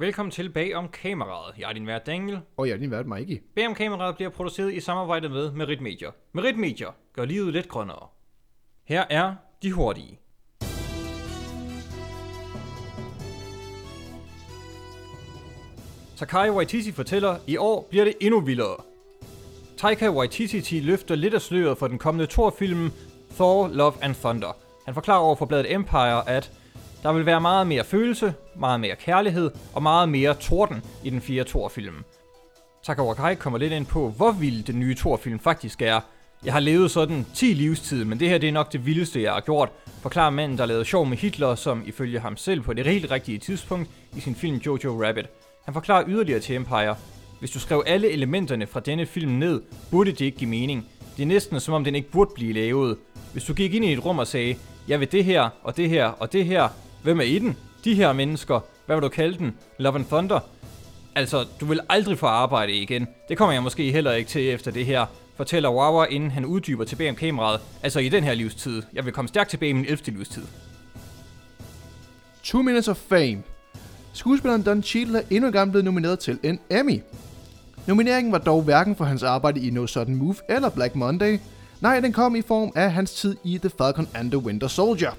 Velkommen til Bag om kameraet. Jeg er din vært Daniel. Og jeg er din vært Mikey. Bag om kameraet bliver produceret i samarbejde med Merit Media. Merit Media gør livet lidt grønnere. Her er de hurtige. Takai Waititi fortæller, i år bliver det endnu vildere. Taika Waititi løfter lidt af sløret for den kommende Thor-film Thor, Love and Thunder. Han forklarer over for bladet Empire, at der vil være meget mere følelse, meget mere kærlighed og meget mere torden i den fjerde Thor-film. Taka Kai kommer lidt ind på, hvor vild den nye Thor-film faktisk er. Jeg har levet sådan 10 livstid, men det her det er nok det vildeste, jeg har gjort, forklarer manden, der lavede sjov med Hitler, som ifølge ham selv på det helt rigtige tidspunkt i sin film Jojo Rabbit. Han forklarer yderligere til Empire, hvis du skrev alle elementerne fra denne film ned, burde det ikke give mening. Det er næsten som om den ikke burde blive lavet. Hvis du gik ind i et rum og sagde, jeg vil det her, og det her, og det her, hvem er i den? De her mennesker, hvad vil du kalde den? Love and Thunder? Altså, du vil aldrig få arbejde igen. Det kommer jeg måske heller ikke til efter det her, fortæller Wawa, inden han uddyber til BM-kameraet. Altså i den her livstid. Jeg vil komme stærkt tilbage i min 11. livstid. Two Minutes of Fame. Skuespilleren Don Cheadle er endnu engang blevet nomineret til en Emmy. Nomineringen var dog hverken for hans arbejde i No Sudden Move eller Black Monday. Nej, den kom i form af hans tid i The Falcon and the Winter Soldier,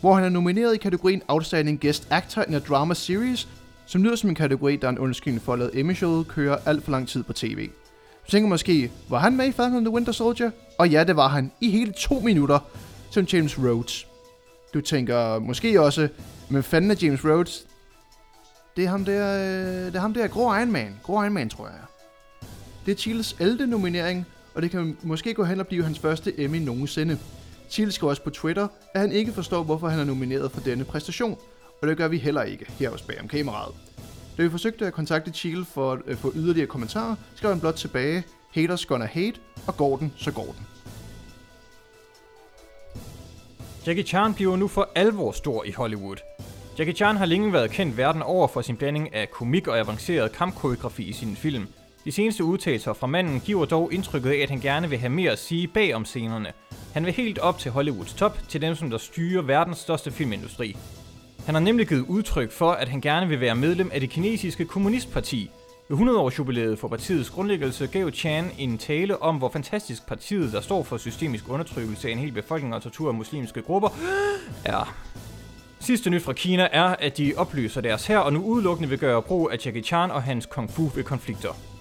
hvor han er nomineret i kategorien Outstanding Guest Actor in a Drama Series, som lyder som en kategori, der er en undskyldning for at lade Emmy-showet køre alt for lang tid på tv. Du tænker måske, var han med i Falcon and the Winter Soldier? Og ja, det var han i hele to minutter, som James Rhodes. Du tænker måske også, men fanden er James Rhodes? Det er ham der, øh, det er ham der grå Iron Man. Grå Iron Man, tror jeg. Det er Chiles 11. nominering, og det kan måske gå hen og blive hans første Emmy nogensinde. Thiel skriver også på Twitter, at han ikke forstår, hvorfor han er nomineret for denne præstation, og det gør vi heller ikke her hos Bag om kameraet. Da vi forsøgte at kontakte Thiel for at øh, få yderligere kommentarer, skrev han blot tilbage, haters gonna hate, og går den, så går den. Jackie Chan bliver nu for alvor stor i Hollywood. Jackie Chan har længe været kendt verden over for sin blanding af komik og avanceret kampkoreografi i sine film. De seneste udtalelser fra manden giver dog indtrykket af, at han gerne vil have mere at sige bag om scenerne. Han vil helt op til Hollywoods top, til dem som der styrer verdens største filmindustri. Han har nemlig givet udtryk for, at han gerne vil være medlem af det kinesiske kommunistparti. Ved 100 års jubilæet for partiets grundlæggelse gav Chan en tale om, hvor fantastisk partiet, der står for systemisk undertrykkelse af en hel befolkning og tortur af muslimske grupper, er. Sidste nyt fra Kina er, at de opløser deres her og nu udelukkende vil gøre brug af Jackie Chan og hans kung fu ved konflikter.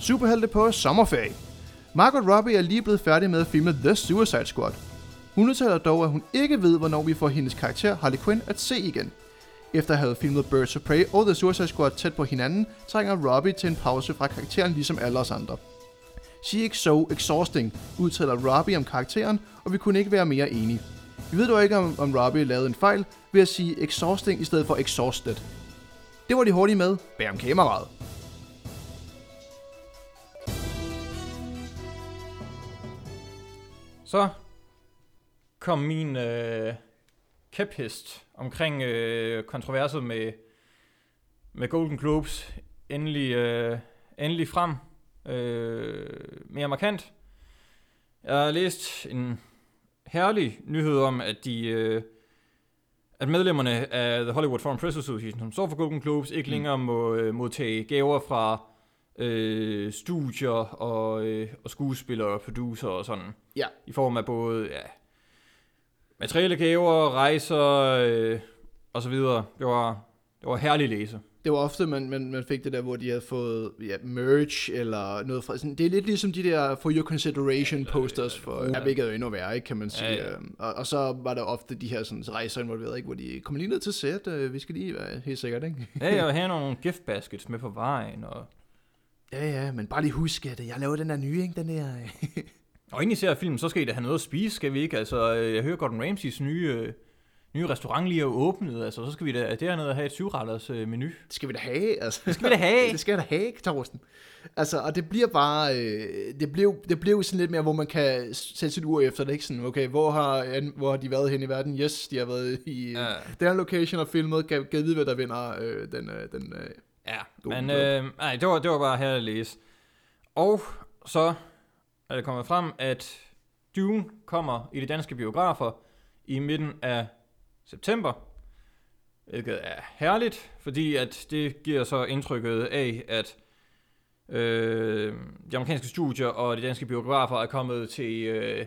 Superhelte på sommerferie. Margot Robbie er lige blevet færdig med at filme The Suicide Squad. Hun udtaler dog, at hun ikke ved, hvornår vi får hendes karakter Harley Quinn at se igen. Efter at have filmet Birds of Prey og The Suicide Squad tæt på hinanden, trænger Robbie til en pause fra karakteren ligesom alle os andre. She is so exhausting, udtaler Robbie om karakteren, og vi kunne ikke være mere enige. Vi ved dog ikke, om, om Robbie lavede en fejl ved at sige exhausting i stedet for exhausted. Det var de hurtige med bag om kameraet. Så kom min øh, kæphest omkring øh, kontroverset med, med Golden Globes endelig, øh, endelig frem. Øh, mere markant. Jeg har læst en herlig nyhed om, at de... Øh, at medlemmerne af The Hollywood Foreign Press Association, som står for Golden Globes, ikke længere må øh, modtage gaver fra øh, studier og, øh, og skuespillere og producer og sådan. Ja. I form af både ja, materielle gaver, rejser øh, og så videre. Det var, det var herlig læse. Det var ofte, man, man, man fik det der, hvor de havde fået ja, merch eller noget fra... Sådan, det er lidt ligesom de der for your consideration posters, for, ja, hvilket er endnu værre, ikke, kan man sige. Ja, ja. Øhm, Og, og, så var der ofte de her sådan, rejser involveret, ikke, hvor de kommer lige ned til sæt, øh, vi skal lige være helt sikkert, ikke? Ja, jeg vil have nogle gift baskets med på vejen. Og, Ja, ja, men bare lige husk, at jeg laver den der nye, ikke? Den der... og inden I ser filmen, så skal I da have noget at spise, skal vi ikke? Altså, øh, jeg hører Gordon Ramsays nye, øh, nye restaurant lige er åbnet. Altså, så skal vi da dernede have et syvretters øh, menu. det skal vi da have, altså. Det skal vi da have. det skal vi da have, Torsten. Altså, og det bliver bare... Øh, det, blev, det blev sådan lidt mere, hvor man kan sætte sit ur efter det, ikke? Sådan, okay, hvor har, hvor har de været hen i verden? Yes, de har været i ja. den her location og filmet. Kan, kan vide, hvad der vinder øh, den... Øh, den øh, Ja, Golden men øh, nej, det var, det var bare her at læse. Og så er det kommet frem, at Dune kommer i de danske biografer i midten af september. Hvilket er herligt, fordi at det giver så indtrykket af, at øh, de amerikanske studier og de danske biografer er kommet til øh,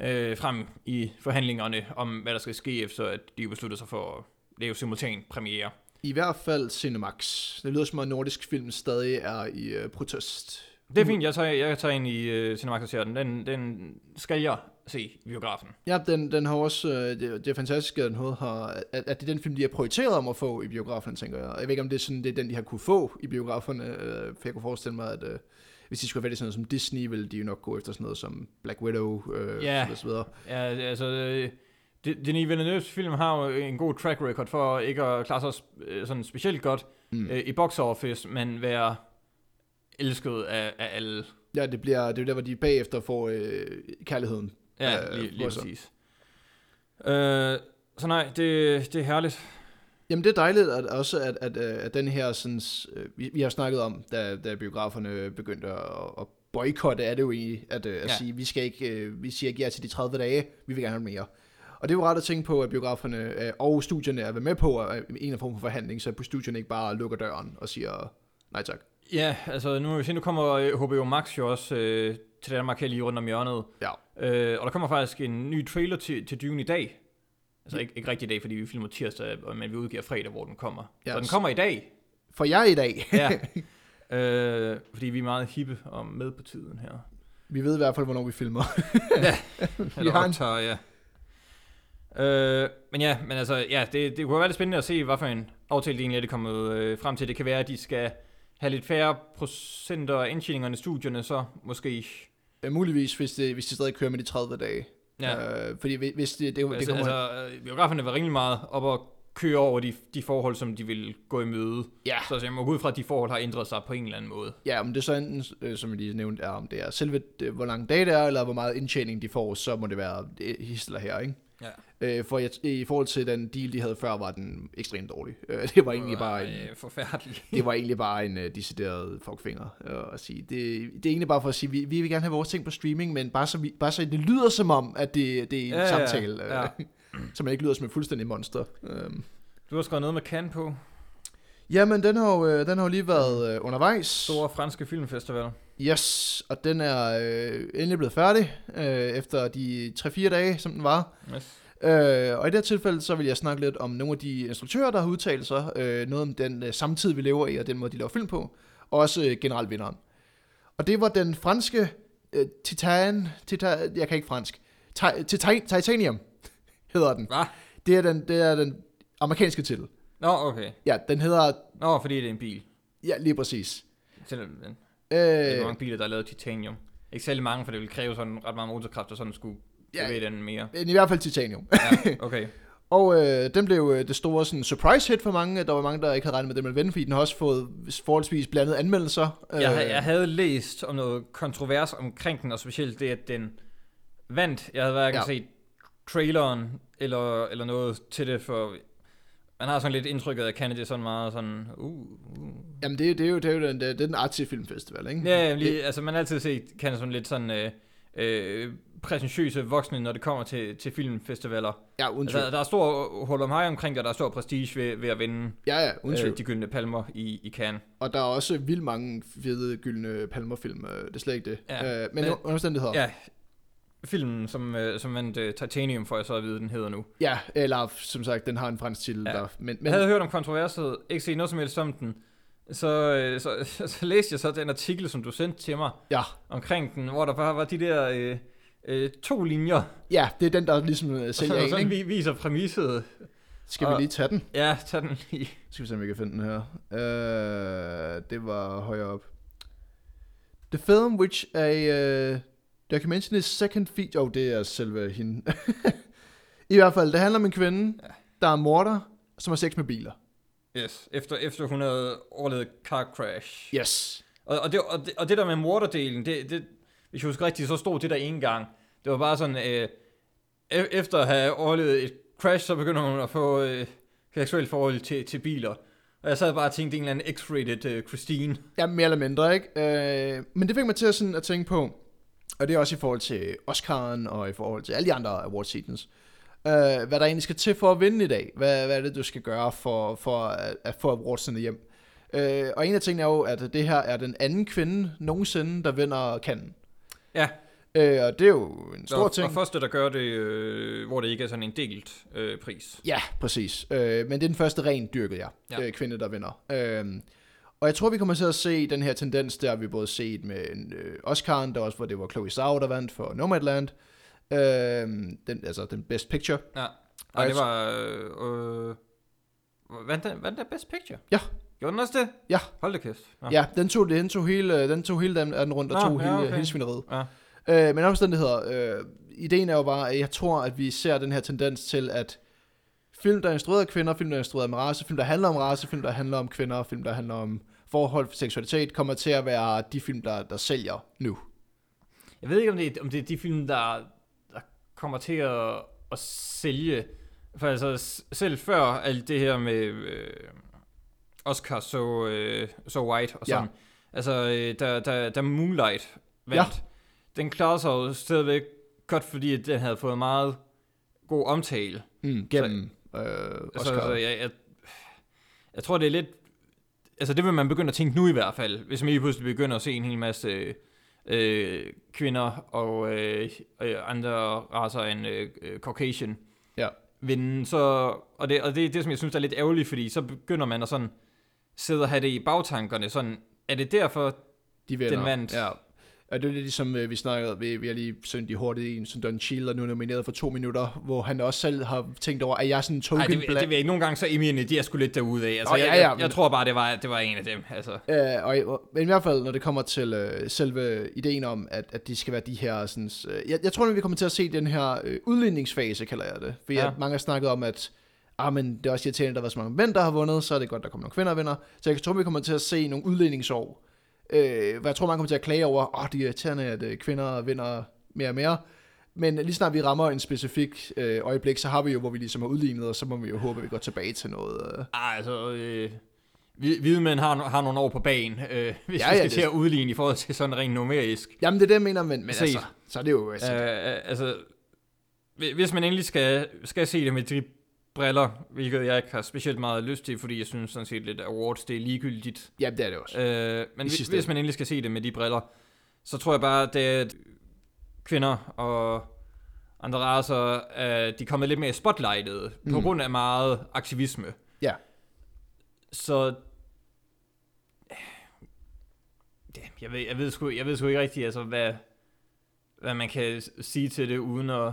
øh, frem i forhandlingerne om, hvad der skal ske, efter at de beslutter sig for at lave simultan premiere. I hvert fald Cinemax. Det lyder som om, at nordisk film stadig er i øh, protest. Det er fint, jeg tager, jeg tager ind i uh, Cinemax og ser den. den. Den skal jeg se i biografen. Ja, den, den har også, øh, det, det er fantastisk, at den har, at, at det er den film, de har prioriteret om at få i biografen, tænker jeg. Jeg ved ikke, om det er sådan, det er den, de har kunne få i biograferne, øh, for jeg kunne forestille mig, at øh, hvis de skulle have været sådan noget som Disney, ville de jo nok gå efter sådan noget som Black Widow, øh, Ja. og så videre. Ja, altså... Øh, Denis Villeneuve's film har jo en god track record for ikke at klare sig øh, sådan specielt godt Mm. øh, i box office, men være elsket af, af alle. Ja, det bliver, det er der, hvor de bagefter får øh, kærligheden. Ja, Øh, lige, lige præcis. Øh, så nej, det, det er herligt. Jamen det er dejligt at også, at, at, øh, at den her, sådan, øh, vi, vi har snakket om, da, da biograferne begyndte at, at boykotte, er det jo egentlig, at, at Ja. sige, vi skal ikke, vi siger ikke ja til de 30 dage, vi vil gerne have mere. Og det er jo ret at tænke på, at biograferne øh, og studierne er med på at, en eller form for forhandling, så studierne ikke bare lukker døren og siger nej tak. Ja, altså nu må vi se, nu kommer øh, HBO Max jo også øh, til Danmark her lige rundt om hjørnet. Ja. Øh, og der kommer faktisk en ny trailer til, til Dune i dag. Altså ikke, ikke rigtig i dag, fordi vi filmer tirsdag, men vi udgiver fredag, hvor den kommer. Ja, så den kommer i dag. For jeg i dag, Ja. øh, fordi vi er meget hippe og med på tiden her. vi ved i hvert fald, hvornår vi filmer. Eller har en- optager, ja. Øh, men ja, men altså, ja, det, det kunne være lidt spændende at se, hvad for en aftale de egentlig er det kommet øh, frem til. Det kan være, at de skal have lidt færre procenter af indtjeningerne i studierne, så måske. Ja, muligvis, hvis det, hvis de stadig kører med de 30 dage. Ja, Øh, fordi hvis- det, det, det altså, kommer... altså, øh, biograferne var rimelig meget op og køre over de, de forhold, som de vil gå i møde. ja, Så altså, jeg må gå ud fra, at de forhold har ændret sig på en eller anden måde. Ja, men det er så enten, øh, som jeg lige nævnte, er, om det er selve, det, hvor lang dag det er, eller hvor meget indtjening de får, så må det være det hisler her, ikke? Ja. Øh, for jeg, i forhold til den deal, de havde før, var den ekstremt dårlig. Øh, det var egentlig bare en, Øh, forfærdelig. det var egentlig bare en uh, decideret fuckfinger øh, at sige. Det, det er egentlig bare for at sige, vi, vi vil gerne have vores ting på streaming, men bare så, vi, bare så det lyder som om, at det, det er en Ja, ja, ja, samtale, ja. øh, så man ikke lyder som et fuldstændig monster. Um, Du har skrevet noget med Cannes på. Jamen, den har jo, øh, den har jo lige været øh, undervejs. Store franske filmfestival. Yes, og den er øh, endelig blevet færdig, øh, efter de 3-4 dage, som den var. Yes. Øh, og i det her tilfælde, så vil jeg snakke lidt om nogle af de instruktører, der har udtalt sig, øh, noget om den øh, samtid, vi lever i, og den måde, de laver film på, og også øh, generelt vinderen. Og det var den franske øh, Titan, Titan, jeg kan ikke fransk, Ti- Titan, Titanium hedder den. Hvad? Det er den, det er den amerikanske titel. Nå, okay. Ja, den hedder, Nå, fordi det er en bil. ja, lige præcis. Selvom den, øh, der er Øh, mange biler, der er lavet titanium. Ikke særlig mange, for det vil kræve sådan ret meget motorkraft, og sådan skulle Ja. bevæge den mere. men i hvert fald Titanium. Ja, okay. Og øh, den blev øh, det store sådan, surprise hit for mange. Der var mange, der ikke havde regnet med, at den ville vinde, fordi den har også fået forholdsvis blandede anmeldelser. Jeg, Øh, ha- jeg havde læst om noget kontrovers omkring den, og specielt det, at den vandt. Jeg havde hverken ja. set traileren eller, eller noget til det, for man har sådan lidt indtrykket af, er sådan meget sådan, uh, uh. Jamen, det, det, er jo, det er jo den, det er den artsy filmfestival, ikke? Ja, lige, altså man har altid set Canada sådan lidt sådan øh, øh, præsentiøse voksne, når det kommer til, til filmfestivaler. Ja, uden tvivl. Altså, der er stor hold om hej omkring det, og der er stor prestige ved, ved at vinde Ja, ja, uden tvivl. øh, de gyldne palmer i, i Cannes. Og der er også vildt mange fede gyldne palmerfilm. øh, Det er slet ikke det. Ja, Øh, men men- under omstændigheder. Ja, filmen, som, øh, som vandt øh, Titanium, får jeg så at vide, den hedder nu. ja, eller som sagt, den har en fransk titel. Ja. Der, men, Men... Jeg havde hørt om kontroverset, ikke set noget som helst om den. Så, øh, så, så, så læste jeg så den artikel, som du sendte til mig ja, omkring den, hvor der bare var de der øh, øh, to linjer, ja, det er den, der ligesom som sælger en, sådan ikke? vi, viser præmisset. Skal vi lige tage den? Ja, tag den lige. Skal vi se, om vi kan finde den her. Uh, det var højere op. The film which a uh, documentary is second feature... Oh, det er selve hende. I hvert fald, det handler om en kvinde, Ja. der er morder, som har sex med biler. Yes, efter, efter hun havde overlevet car crash. Yes. Og, og, det, og, det, og det der med morderdelen, det, det, hvis jeg husker rigtigt, så stod det der en gang. Det var bare sådan, øh, e- efter at have overlevet et crash, så begynder hun at få øh, seksuelt forhold til, til biler. Og jeg sad bare og tænkte, det er en eller anden X-rated øh, Christine. Ja, mere eller mindre, ikke? Uh, men det fik mig til at, sådan, at tænke på, og det er også i forhold til Oscar'en og i forhold til alle de andre award seasons, Uh, hvad der egentlig skal til for at vinde i dag. Hvad, hvad er det, du skal gøre for, for at, at få awardsene hjem. Uh, og en af tingene er jo, at det her er den anden kvinde nogensinde, der vinder kanden. Ja, Uh, og det er jo en stor og, ting. og første, der gør det, øh, hvor det ikke er sådan en delt øh, pris. Ja, præcis. Øh, men det er den første rent dyrket, ja. Ja. ja. Øh, kvinde, der vinder. Øh, og jeg tror, vi kommer til at se den her tendens, der vi både set med øh, Oscar'en, der også, hvor det var Chloe Zhao, der vandt for Nomadland. Øh, den, altså den best picture. Ja, Og det var... Øh, øh, vandt den, vandt den Best Picture? Ja. Gjorde den også det? Ja. Hold da kæft. Ja, ja den, tog, den tog hele, den tog hele den, den rundt og Nå, tog ja, hele, okay. hele svineriet. Ja. Øh, men omstændigheder, øh, ideen er jo bare, at jeg tror, at vi ser den her tendens til, at film, der er instrueret af kvinder, film, der er instrueret med race, film, der handler om race, film, der handler om kvinder, film, der handler om forhold, seksualitet, kommer til at være de film, der, der sælger nu. Jeg ved ikke, om det, er, om det er de film, der, der kommer til at, at sælge. For altså, selv før alt det her med øh, Oscar så, øh, så White og Ja. sådan. Altså, øh, da, da, da Moonlight vandt, ja. den klarede sig jo stadigvæk godt, fordi den havde fået meget god omtale. Mm, gennem øh, Altså, Oscar. altså jeg, jeg, jeg tror, det er lidt... Altså, det vil man begynde at tænke nu i hvert fald, hvis man lige pludselig begynder at se en hel masse øh, kvinder og øh, øh, andre racer end øh, øh, Caucasian Ja. vinde. Så, og, det, og det er det, som jeg synes er lidt ærgerligt, fordi så begynder man at sådan sidde og have det i bagtankerne. Sådan, er det derfor, de vinder. den vandt. Ja. Og det er lidt ligesom, øh, vi snakkede, vi, vi har lige sendt de hurtigt en, som Don Cheadle er nu nomineret for to minutter, hvor han også selv har tænkt over, at jeg er sådan en token Nej, det, bla- det vil jeg ikke. Nogle gange så Emilie, de er sgu lidt derude af. Altså, Nå, ja, jeg, ja, jeg, jeg, men- tror bare, det var, det var en af dem. Altså. Øh, og, men i hvert fald, når det kommer til øh, selve ideen om, at, at de skal være de her... Sådan, øh, jeg, jeg tror, at vi kommer til at se den her øh, udligningsfase, kalder jeg det. For Ja. mange har snakket om, at ah, men det er også irriterende, at der været så mange mænd, der har vundet, så er det godt, der kommer nogle kvinder og vinder. Så jeg tror, vi kommer til at se nogle udligningsår. Øh, hvor jeg tror, man kommer til at klage over, åh, oh, det er irriterende, at øh, kvinder vinder mere og mere. Men lige snart vi rammer en specifik øh, øjeblik, så har vi jo, hvor vi ligesom har udlignet, og så må vi jo håbe, at vi går tilbage til noget... Øh. Ah, altså, øh, hvid- hvide mænd har, har nogle år på bagen, øh, hvis Ja, ja, vi ja, skal det- til at udligne i forhold til sådan rent numerisk. Jamen, det er det, jeg mener, men, men altså, så er det jo... Altså, Øh, altså, hvi- hvis man endelig skal, skal se det med de briller, hvilket jeg ikke har specielt meget lyst til, fordi jeg synes sådan set lidt, at awards det er ligegyldigt. Jamen, det er det også. Øh, men hvis, hvis man endelig skal se det med de briller, så tror jeg bare, det er, at kvinder og andre racer, øh, de kommer lidt mere spotlightet, mm. på grund af meget aktivisme. Ja. Så Ja, jeg ved, jeg ved, sgu, jeg ved sgu ikke rigtigt, altså, hvad, hvad man kan sige til det, uden at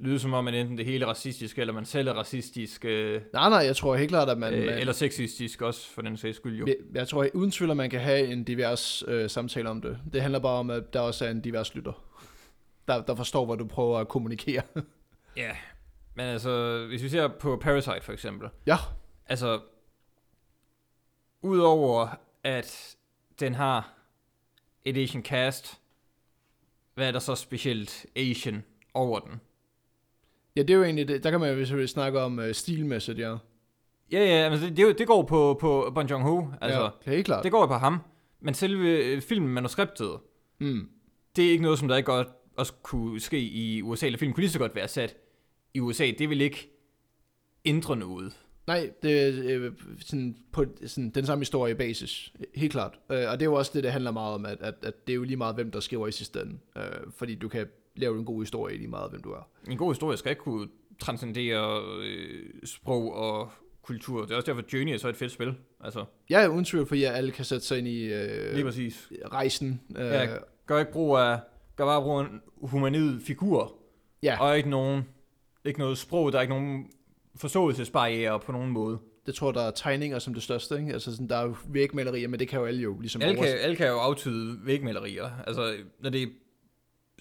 lyde som om, at enten det hele er racistisk, eller man selv er racistisk, øh, Nej, nej, jeg tror helt klart, at man... øh, man eller sexistisk også, for den sags skyld jo. jeg, jeg tror uden tvivl, at man kan have en divers øh, samtale om det. Det handler bare om, at der også er en divers lytter, der, der forstår, hvad du prøver at kommunikere. Ja, men altså, hvis vi ser på Parasite for eksempel, ja, altså, udover at den har et Asian cast, hvad er der så specielt Asian over den? Ja, det er jo egentlig det. Der kan man jo snakke om øh, stilmæssigt, ja. Ja, ja, altså det, det, går på, på Bon Joon-ho, altså, ja, det helt klart. det går jo på ham, men selve øh, filmen, manuskriptet, Mm. det er ikke noget, som der ikke godt også kunne ske i USA, eller film kunne lige så godt være sat i USA, det vil ikke ændre noget. Nej, det er øh, sådan på sådan, den samme historie basis, helt klart. Øh, og det er jo også det, det handler meget om, at, at, at det er jo lige meget, hvem der skriver i sidste ende. Øh, fordi du kan lave en god historie lige meget, hvem du er. En god historie skal ikke kunne transcendere øh, sprog og kultur. Det er også derfor, Journey er så et fedt spil. Altså, Ja, uden tvivl, fordi alle kan sætte sig ind i øh, lige præcis. rejsen. Øh, Ja. Gør ikke brug af, gør bare brug af en humanid figur, ja. og ikke nogen, ikke noget sprog, der er ikke nogen forståelsesbarriere på nogen måde. Det tror der er tegninger som det største, ikke? Altså sådan, der er jo vægmalerier, men det kan jo alle jo ligesom Alle kan, alle kan jo aftyde vægmalerier, altså når det er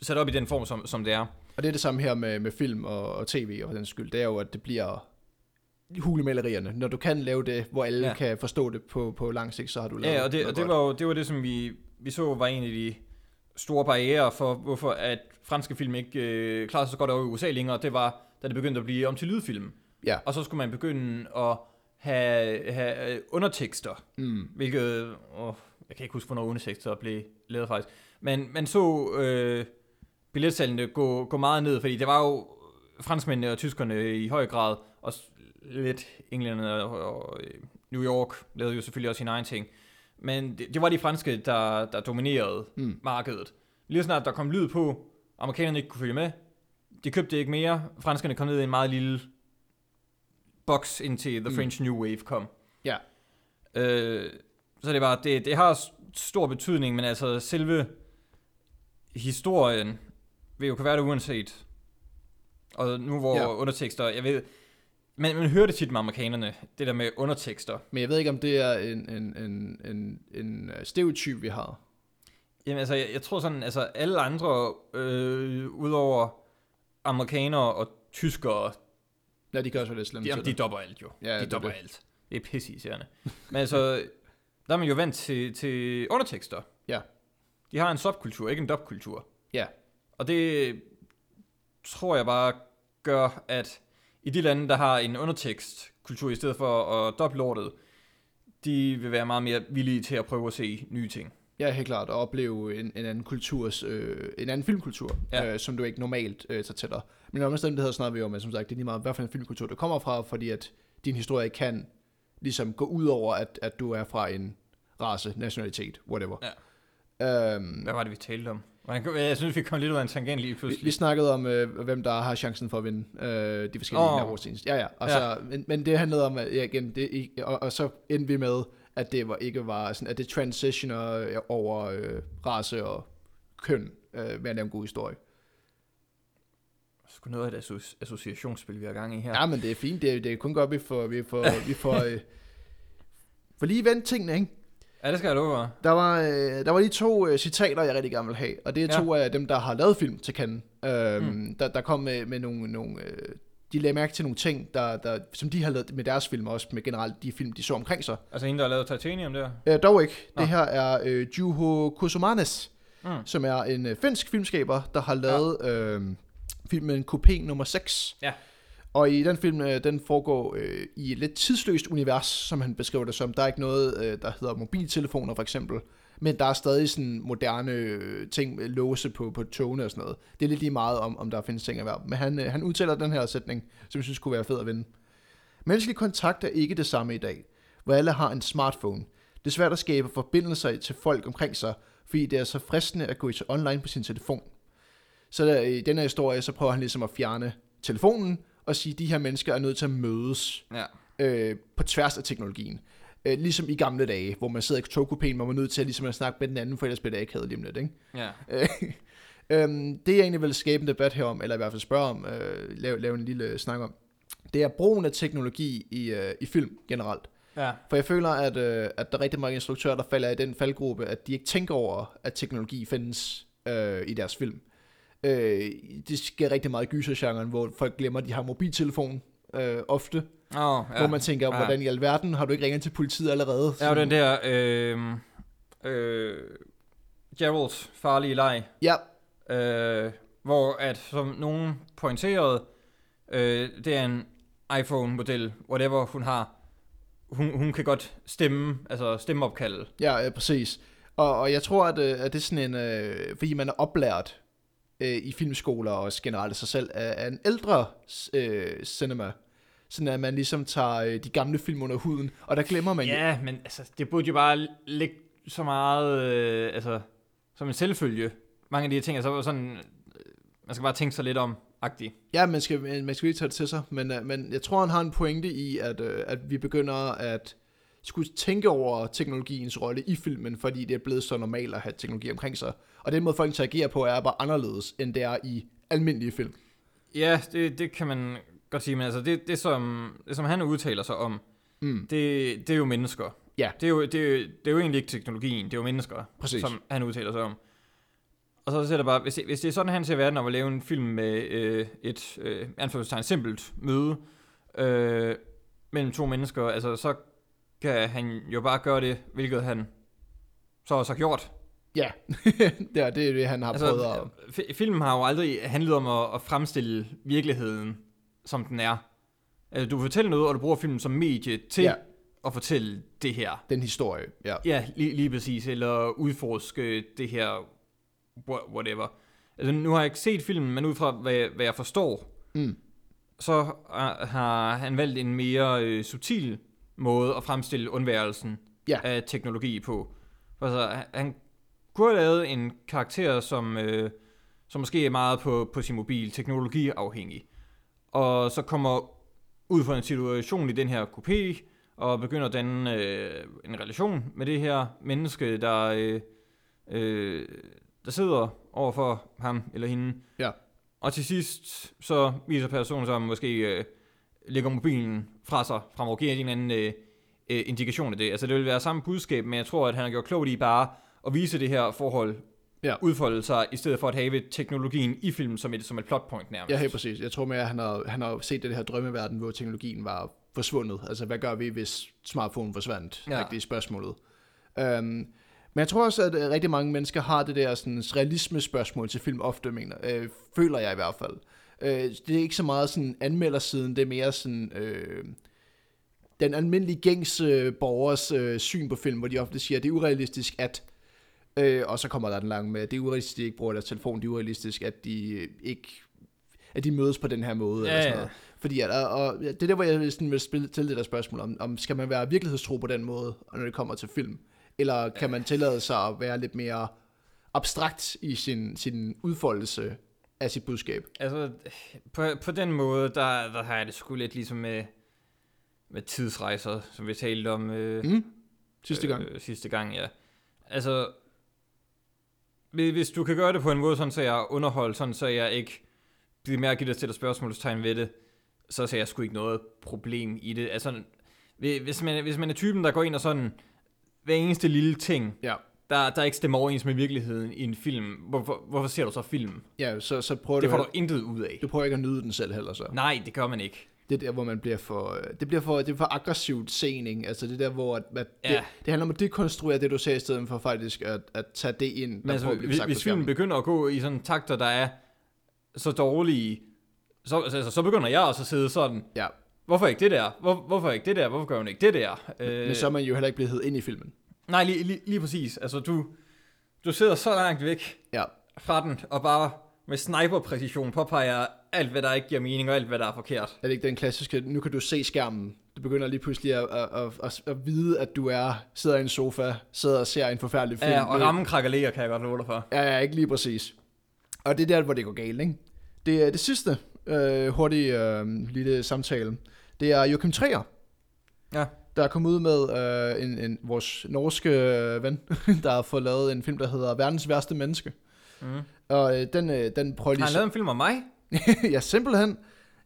sat op i den form, som, som det er. Og det er det samme her med, med film og, og tv og den skyld. Det er jo, at det bliver hulemalerierne. Når du kan lave det, hvor alle Ja. kan forstå det på, på lang sigt, så har du lavet Ja, og det, og det, var jo, det var det, som vi, vi så var en af de store barriere for, hvorfor at franske film ikke øh, klarede sig så godt over i USA længere. Det var, da det begyndte at blive om til lydfilm. Ja. Og så skulle man begynde at have, have øh, undertekster, Mm. hvilket... Åh, jeg kan ikke huske, hvornår undertekster blev lavet faktisk. Men man så øh, billetsallene gå, gå meget ned, fordi det var jo franskmændene og tyskerne i høj grad, og lidt englænderne og, og øh, New York lavede jo selvfølgelig også sin egen ting. Men det, det var de franske, der, der dominerede Mm. markedet. Lige snart der kom lyd på, amerikanerne ikke kunne følge med, de købte ikke mere, franskerne kom ned i en meget lille boks, indtil The Mm. French New Wave kom. Ja. Øh, så det bare, det, det har stor betydning, men altså selve historien vil jo kunne være det uanset. Og nu hvor Ja. undertekster, jeg ved, men man hører det tit med amerikanerne, det der med undertekster. Men jeg ved ikke, om det er en, en, en, en, en øh, stereotyp, vi har. Jamen altså, jeg, jeg tror sådan, altså alle andre, øh, udover amerikanere og tyskere, Ja, de også være lidt de, til de dopper alt jo. Ja, det de dopper det. alt. Det er pisseirriterende. Men altså, der er man jo vant til, til undertekster. Ja. De har en subkultur, ikke en dopkultur. Ja. Og det tror jeg bare gør, at i de lande, der har en undertekstkultur i stedet for at doppe lortet, de vil være meget mere villige til at prøve at se nye ting. Ja, helt klart. At opleve en, en anden kulturs, øh, en anden filmkultur, ja. Øh, som du ikke normalt øh, tager til dig. Men om omstændigheder snakker vi om, at som sagt, det er lige meget, hvad for en filmkultur du kommer fra, fordi at din historie kan ligesom gå ud over, at, at du er fra en race, nationalitet, whatever. Ja. Øhm, Hvad var det, vi talte om? Kan- Jeg synes, vi kom lidt ud af en tangent lige vi, pludselig. vi snakkede om, øh, hvem der har chancen for at vinde øh, de forskellige oh. Ja, ja. Og så, men, men det handlede om, at, ja, igen, det, og, og så endte vi med, at det var ikke var sådan, at det transitioner øh, over øh, race og køn øh, ved at lave en god historie. Sgu noget af et associ- associationsspil, vi har gang i her. Ja, men det er fint. Det er, det er kun godt, vi får, vi får, vi får, øh, får lige vendt tingene, ikke? Ja, det skal jeg love for. Der var, øh, der var lige to øh, citater, jeg rigtig gerne vil have, og det er Ja. to af dem, der har lavet film til Cannes. Øhm, mm. Der, der kom med, med nogle, nogle øh, de lagde mærke til nogle ting, der, der, som de har lavet med deres film, og også med generelt de film, de så omkring sig. Altså hende, der har lavet Titanium der. Øh, dog ikke. Nå. Det her er øh, Juho Kosumanes, Mm. som er en øh, finsk filmskaber, der har lavet ja. øh, filmen Coupé nummer 6. Ja. Og i den film, øh, den foregår øh, i et lidt tidsløst univers, som han beskriver det som. Der er ikke noget, øh, der hedder mobiltelefoner for eksempel. Men der er stadig sådan moderne øh, ting, øh, låse på, på togene og sådan noget. Det er lidt lige meget om, om der findes ting at være. Men han, øh, han udtaler den her sætning, som jeg synes kunne være fed at vinde. Menneskelig kontakt er ikke det samme i dag, hvor alle har en smartphone. Det er svært at skabe forbindelser til folk omkring sig, fordi det er så fristende at gå til online på sin telefon. Så der, i denne historie, så prøver han ligesom at fjerne telefonen, og sige, at de her mennesker er nødt til at mødes Ja. øh, på tværs af teknologien. Øh, ligesom i gamle dage, hvor man sidder i togkupéen, hvor man er nødt til at, ligesom at snakke med den anden, for ellers bliver det akavet lige om lidt, ikke? Ja. Øh, øhm, det jeg egentlig vil skabe en debat herom, eller i hvert fald spørge om, øh, lave, lave en lille snak om, det er brugen af teknologi i, øh, i film generelt. Ja. For jeg føler, at, øh, at der er rigtig mange instruktører, der falder i den faldgruppe, at de ikke tænker over, at teknologi findes øh, i deres film. Øh, det sker rigtig meget i gysergenren, hvor folk glemmer, at de har mobiltelefon øh, ofte. Åh, Ja. ja. Hvor man tænker, Ja. hvordan i alverden har du ikke ringet til politiet allerede? Ja, og den der, øh, øh, Geralds farlige leg, Ja, øh, hvor at, som nogen pointerede, øh, det er en iPhone-model, whatever hun har, hun, hun kan godt stemme, altså stemmeopkalde. ja, øh, præcis. Og, og jeg tror, at, øh, at det er sådan en, øh, fordi man er oplært øh, i filmskoler og også generelt sig selv, af, af en ældre øh, cinema. Sådan at man ligesom tager øh, de gamle film under huden, og der glemmer man jo- Ja, men altså, det burde jo bare ligge så meget, øh, altså, som en selvfølge. Mange af de her ting, altså sådan, øh, man skal bare tænke sig lidt om, agtigt. Ja, man skal, man skal lige tage det til sig, men, øh, men jeg tror, han har en pointe i, at, øh, at vi begynder at skulle tænke over teknologiens rolle i filmen, fordi det er blevet så normalt at have teknologi omkring sig. Og den måde, folk interagerer på, er bare anderledes, end det er i almindelige film. Ja, det, det kan man godt sige, men altså, det, det, som, det som han udtaler sig om, Mm. det, det er jo mennesker. Ja. Det er jo, det, er det er jo egentlig ikke teknologien, det er jo mennesker, Præcis. som han udtaler sig om. Og så er det bare, hvis det, hvis det er sådan, han ser verden om at lave en film med øh, et, øh, anførselstegn, simpelt møde øh, mellem to mennesker, altså så kan han jo bare gøre det, hvilket han så også har gjort. Ja, det er det, er det han har Altså, prøvet at... fi- filmen har jo aldrig handlet om at, at fremstille virkeligheden, som den er. Altså, du fortæller noget, og du bruger filmen som medie til Ja. at fortælle det her. Den historie, ja. Ja, lige, lige præcis. Eller udforske det her, wha- whatever. Altså, nu har jeg ikke set filmen, men ud fra, hvad, jeg- hvad jeg forstår, Mm. så uh, har han valgt en mere øh, subtil måde at fremstille undværelsen Ja. af teknologi på. Altså, han- kunne have lavet en karakter, som, øh, som måske er meget på, på sin mobil, teknologiafhængig. Og så kommer ud fra en situation i den her kopé, og begynder at danne øh, en relation med det her menneske, der, øh, øh, der sidder overfor ham eller hende. Ja. Og til sidst, så viser personen sig måske øh, lægger mobilen fra sig, fremover giver en eller anden øh, øh, indikation af det. Altså det vil være samme budskab, men jeg tror, at han har gjort klogt i bare at vise det her forhold Ja. udfolde sig, i stedet for at have teknologien i filmen som et, som et plotpoint nærmest. Ja, helt præcis. Jeg tror mere, at han har, han har set det her drømmeverden, hvor teknologien var forsvundet. Altså, hvad gør vi, hvis smartphonen forsvandt? Ja. Det er spørgsmålet. Um, men jeg tror også, at øh, rigtig mange mennesker har det der sådan, realisme-spørgsmål til film ofte, mener, øh, føler jeg i hvert fald. Øh, det er ikke så meget sådan anmeldersiden, det er mere sådan... Øh, den almindelige gængs øh, borgers øh, syn på film, hvor de ofte siger, at det er urealistisk, at Øh, og så kommer der den lange med, at det er urealistisk, at de ikke bruger deres telefon, det er urealistisk, at de øh, ikke at de mødes på den her måde, Ja, eller sådan ja. noget. Fordi at, og, og det er der, hvor jeg sådan vil spille til det der spørgsmål, om, om skal man være virkelighedstro på den måde, når det kommer til film? Eller kan man tillade sig at være lidt mere abstrakt i sin, sin udfoldelse af sit budskab? Altså, på, på den måde, der, der har jeg det sgu lidt ligesom med, med tidsrejser, som vi talte om øh, Mm? Sidste gang. Øh, sidste gang, ja. Altså, hvis hvis du kan gøre det på en måde, sådan så jeg underholder, sådan så jeg ikke bliver mærke, at der stiller spørgsmålstegn ved det, så ser jeg sgu ikke noget problem i det. Altså, hvis man, hvis man er typen, der går ind og sådan, hver eneste lille ting, Ja. Der, der ikke stemmer overens med virkeligheden i en film, hvorfor, hvorfor ser du så film? Ja, så, så prøver Det du, får du intet ud af. du prøver ikke at nyde den selv heller så. Nej, det gør man ikke. Det er der, hvor man bliver for, øh, det bliver for, det er for aggressivt sening. Altså det er der, hvor at, at det, Ja. det, handler om at dekonstruere det, du ser, i stedet for faktisk at, at tage det ind, der Men altså, at blive sagt hvis filmen begynder at gå i sådan takter, der er så dårlige, så, altså, så begynder jeg også at sidde sådan, Ja, hvorfor ikke det der? Hvor, hvorfor ikke det der? Hvorfor gør hun ikke det der? Øh, men så er man jo heller ikke blevet hed ind i filmen. Nej, lige, lige, lige præcis. Altså, du, du sidder så langt væk Ja, fra den, og bare med sniperpræcision påpeger alt, hvad der ikke giver mening, og alt, hvad der er forkert. er det ikke den klassiske, nu kan du se skærmen. Du begynder lige pludselig at, at, at, at, at vide, at du er, sidder i en sofa, sidder og ser en forfærdelig film. Ja, og rammen krakkelerer, kan jeg godt love dig for. Ja, ja, ikke lige præcis. Og det er der, hvor det går galt, ikke? Det, det sidste øh, hurtige øh, lille samtale, det er Joachim Trier, Ja. Der er kommet ud med øh, en, en, vores norske øh, ven, der har fået lavet en film, der hedder Verdens værste menneske. Mm. Og øh, den, øh, den prøver Har lige... han lavet en film om mig? ja, simpelthen.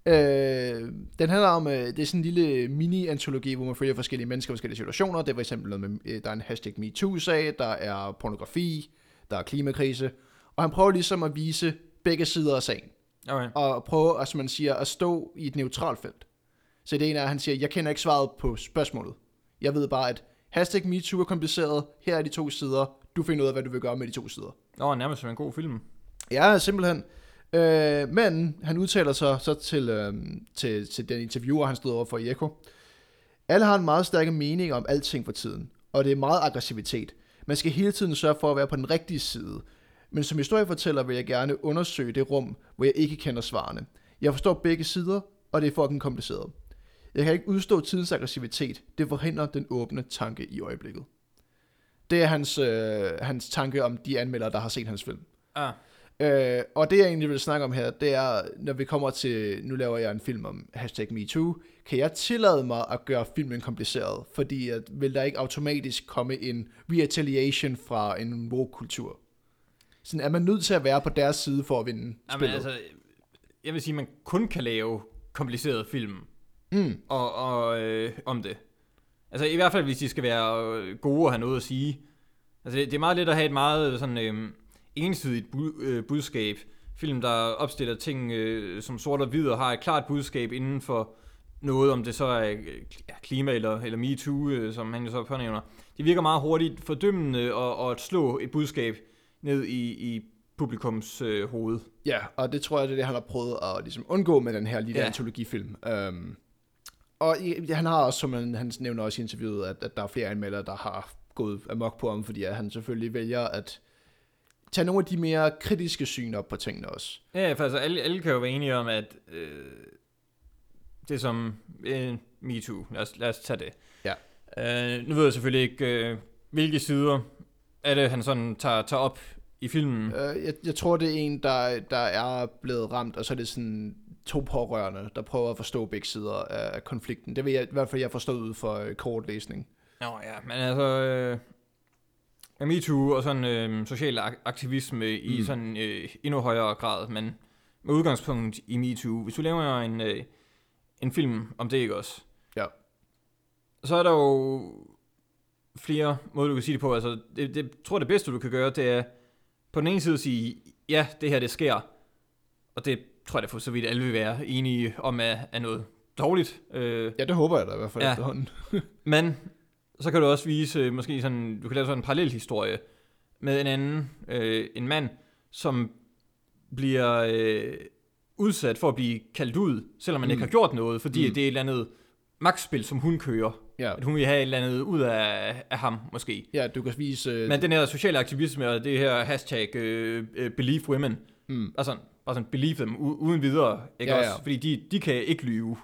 Øh, den handler om, øh, det er sådan en lille mini-antologi, hvor man følger forskellige mennesker i forskellige situationer. Det er for eksempel noget med, øh, der er en hashtag MeToo-sag, der er pornografi, der er klimakrise. Og han prøver ligesom at vise begge sider af sagen. Okay. Og prøve, altså man siger, at stå i et neutralt felt. Så det ene er, at han siger, jeg kender ikke svaret på spørgsmålet. Jeg ved bare, at hashtag MeToo er kompliceret. Her er de to sider. Du finder ud af, hvad du vil gøre med de to sider. Nå, nærmest som en god film. Ja, simpelthen. Øh, men han udtaler sig så til, øh, til, til den interviewer, han stod over for i Eko. Alle har en meget stærk mening om alting for tiden, og det er meget aggressivitet. Man skal hele tiden sørge for at være på den rigtige side. Men som historiefortæller vil jeg gerne undersøge det rum, hvor jeg ikke kender svarene. Jeg forstår begge sider, og det er fucking kompliceret. Jeg kan ikke udstå tidens aggressivitet. Det forhindrer den åbne tanke i øjeblikket. Det er hans, øh, hans tanke om de anmeldere, der har set hans film. Ah. Øh, og det jeg egentlig vil snakke om her, det er, når vi kommer til, nu laver jeg en film om hashtag MeToo, kan jeg tillade mig at gøre filmen kompliceret, fordi at, vil der ikke automatisk komme en retaliation fra en woke-kultur? Sådan er man nødt til at være på deres side for at vinde Jamen, spillet. altså, jeg vil sige, at man kun kan lave komplicerede film mm, og, og, øh, om det. Altså i hvert fald, hvis de skal være øh, gode og have noget at sige. Altså det, det er meget let at have et meget sådan øh, ensidigt bud, øh, budskab. Film, der opstiller ting øh, som sort og hvid og har et klart budskab inden for noget, om det så er øh, klima eller, eller MeToo, øh, som han jo så pånævner. Det virker meget hurtigt fordømmende og, og at slå et budskab ned i, i publikums øh, hoved. ja, og det tror jeg, det er det, han har prøvet at ligesom, undgå med den her lille ja. antologifilm. Um, og han har også, som han, han nævner også i interviewet, at, at der er flere anmeldere, der har gået amok på ham, fordi at han selvfølgelig vælger at tage nogle af de mere kritiske syn op på tingene også. Ja, for altså alle, alle kan jo være enige om, at øh, det som øh, MeToo. Lad os, lad os tage det. Ja. Øh, nu ved jeg selvfølgelig ikke, øh, hvilke sider er det, han sådan tager, tager op i filmen. Øh, jeg, jeg tror, det er en, der, der er blevet ramt, og så er det sådan to pårørende, der prøver at forstå begge sider af konflikten. Det vil jeg i hvert fald, jeg forstået ud for øh, kortlæsning. Nå ja, men altså... Øh, MeToo og sådan øh, social ak- aktivisme i Mm. sådan øh, endnu højere grad, men med udgangspunkt i MeToo. Hvis du laver en, øh, en film om det, ikke også? Ja. Så er der jo flere måder, du kan sige det på. Altså, det, det jeg tror det bedste, du kan gøre, det er på den ene side at sige, ja, det her, det sker. Og det tror jeg da for så vidt alle vil være enige om, er, er noget dårligt. Øh, Ja, det håber jeg da i hvert fald Ja. efterhånden. men så kan du også vise, øh, måske sådan, du kan lave sådan en parallel historie med en anden, øh, en mand, som bliver øh, udsat for at blive kaldt ud, selvom man mm. Ikke har gjort noget, fordi mm. det er et eller andet magtspil, som hun kører. Ja. At hun vil have et eller andet ud af, af ham, måske. ja, du kan vise... Øh, Men den her sociale aktivisme og det her hashtag øh, øh, believe women, mm, altså bare sådan believe dem uden videre, ikke Ja, også? ja. Fordi de, de kan ikke lyve.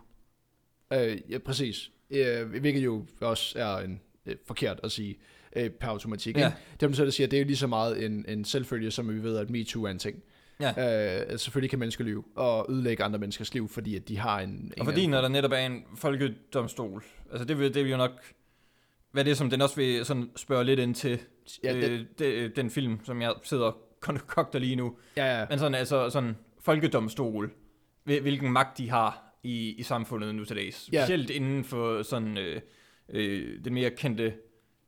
øh, ja, præcis. Øh, hvilket jo også er en, øh, forkert at sige øh, per automatik. Ja. Ikke? Det, man selv siger, det er jo lige så meget en, en selvfølge, som vi ved, at MeToo er en ting. Ja. Øh, altså, selvfølgelig kan mennesker lyve og ødelægge andre menneskers liv, fordi at de har en... en Og fordi når der netop er en folkedomstol, altså det vil, det vil jo nok være det, som den også vil sådan spørge lidt ind til, Ja, ja, det, øh, det, den film, som jeg sidder og konkokter lige nu. ja, ja. Men sådan altså sådan folkedomstol, hvil- hvilken magt de har i, i samfundet nu til dags. Ja. Specielt inden for sådan øh, øh, den mere kendte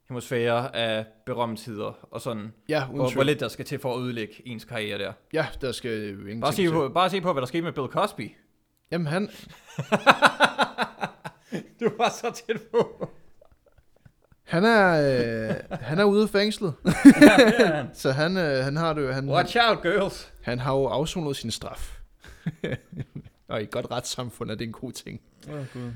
hemisfære af berømtheder og sådan, ja, uden hvor, lidt der skal til for at ødelægge ens karriere der. Ja, der skal ingenting Bare se, til. på, bare se på, hvad der skete med Bill Cosby. Jamen, han, Du var så tæt på. Han er, øh, han er ude af fængslet. så han, øh, han har det jo, han, Watch out, girls. han har jo afsonet sin straf. og i et godt retssamfund er det en god ting. Oh, God.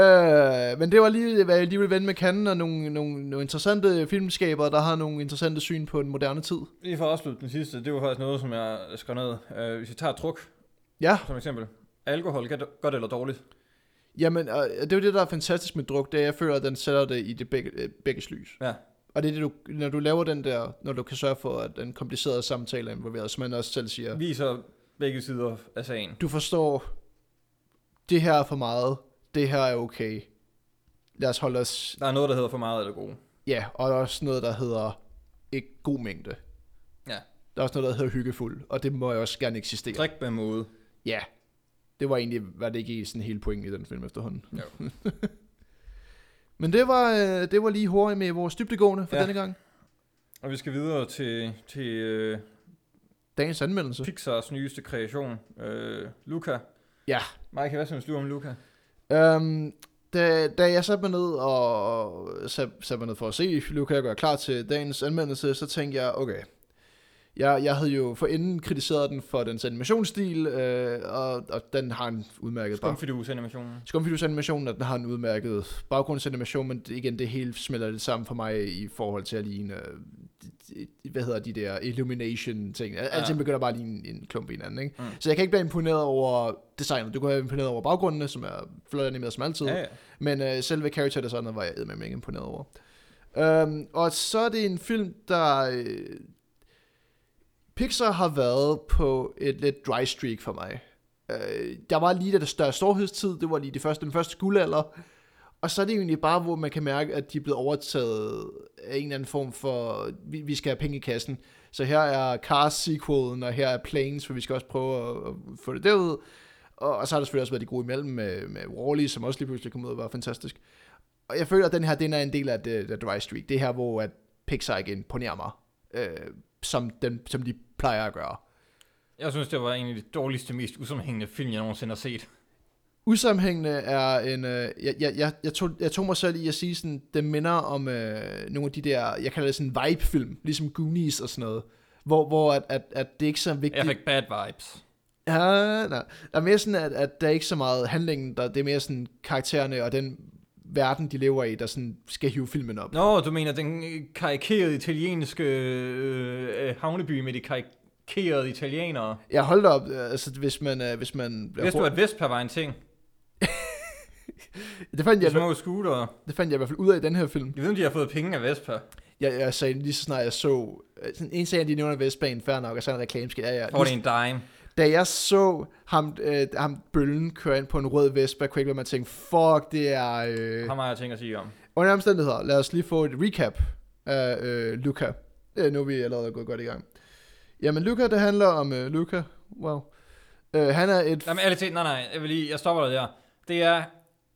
Øh, men det var lige, hvad jeg lige ville vende med kanden, og nogle, nogle, nogle interessante filmskaber, der har nogle interessante syn på den moderne tid. Lige for at afslutte den sidste, det var faktisk noget, som jeg skrev ned. Uh, hvis vi tager druk Ja, som eksempel. Alkohol godt eller dårligt? Jamen, og det er jo det, der er fantastisk med druk, det er, jeg føler, at den sætter det i det begge, øh, begges lys. Ja. Og det er det, du, når du laver den der, når du kan sørge for, at den komplicerede samtale er involveret, som man også selv siger, Viser begge sider af sagen. du forstår, det her er for meget, det her er okay. Lad os holde os, Der er noget, der hedder for meget eller god. ja, og der er også noget, der hedder ikke god mængde. Ja. Der er også noget, der hedder hyggefuld, og det må jo også gerne eksistere. Drik med måde. Ja, det var egentlig, var det ikke sådan hele pointen i den film efterhånden. Jo. Men det var, øh, det var lige hurtigt med vores dybdegående for Ja. denne gang. Og vi skal videre til, til uh, Dagens anmeldelse. Pixars nyeste kreation, uh, Luca. Ja. Mike, hvad synes du om Luca? Um, da, da jeg satte mig ned og sat, satte mig ned for at se Luca gøre klar til dagens anmeldelse, så tænkte jeg, okay, jeg, jeg havde jo forinden kritiseret den for dens animationsstil, øh, og, og den har en udmærket bag- Skumfidus animationen. Skumfidus animation, at den har en udmærket baggrundsanimation, men igen, det hele smelter lidt sammen for mig i forhold til at ligne, øh, hvad hedder de der illumination ting. Al- Alting begynder bare at ligne en klump i hinanden, ikke? Mm. Så jeg kan ikke blive imponeret over designet. Du kan være imponeret over baggrundene, som er flot animeret som altid. Ja, ja. Men øh, selve character designet var jeg eddermame ikke imponeret over. Um, og så er det en film, der... Øh, Pixar har været på et lidt dry streak for mig. Øh, der var lige der større storhedstid, det var lige de første, den første guldalder. Og så er det jo egentlig bare, hvor man kan mærke, at de er blevet overtaget af en eller anden form for, vi, vi skal have penge i kassen. Så her er Cars sequelen, og her er Planes, for vi skal også prøve at, at få det derud. Og, og så har der selvfølgelig også været de gode imellem med, med Wall-E, som også lige pludselig kom ud og var fantastisk. Og jeg føler, at den her, den er en del af det, det dry streak. Det her, hvor at Pixar igen ponerer mig, øh, som, den, som de plejer at gøre. Jeg synes, det var en af de dårligste, mest usammenhængende film, jeg nogensinde har set. Usammenhængende er en... Øh, jeg, jeg, jeg, jeg, tog, jeg tog mig selv i at sige sådan, det minder om øh, nogle af de der, jeg kalder det sådan vibe-film, ligesom Goonies og sådan noget, hvor, hvor at, at, at det ikke er så vigtigt. Jeg fik bad vibes. Ja, nej. Der er mere sådan, at, at der er ikke så meget handlingen, der, det er mere sådan karaktererne og den verden, de lever i, der sådan skal hive filmen op. Nå, du mener den øh, karikerede italienske øh, øh, havneby med de karikerede italienere. Jeg holdt op, øh, altså hvis man, øh, hvis man Vidste du, at Vespa var en ting? det, fandt De jeg, små scootere. det fandt jeg i hvert fald ud af i den her film. Jeg ved, om de har fået penge af Vespa. Jeg, jeg sagde lige så snart jeg så... Sådan en sag, de nævner Vestbanen, fair nok, og så en reklameskilt. Ja, ja. Får det en dime. Da jeg så ham, øh, ham bøllen køre ind på en rød Vespa, kunne jeg ikke mig tænke, fuck, det er... Øh... Har meget ting at sige om. Under omstændigheder, lad os lige få et recap af øh, Luca. Øh, nu er vi allerede gået godt i gang. Jamen, Luca, det handler om øh, Luca. Wow. Øh, han er et... Jamen, ærligt nej, nej, jeg vil lige, jeg stopper dig der. Det er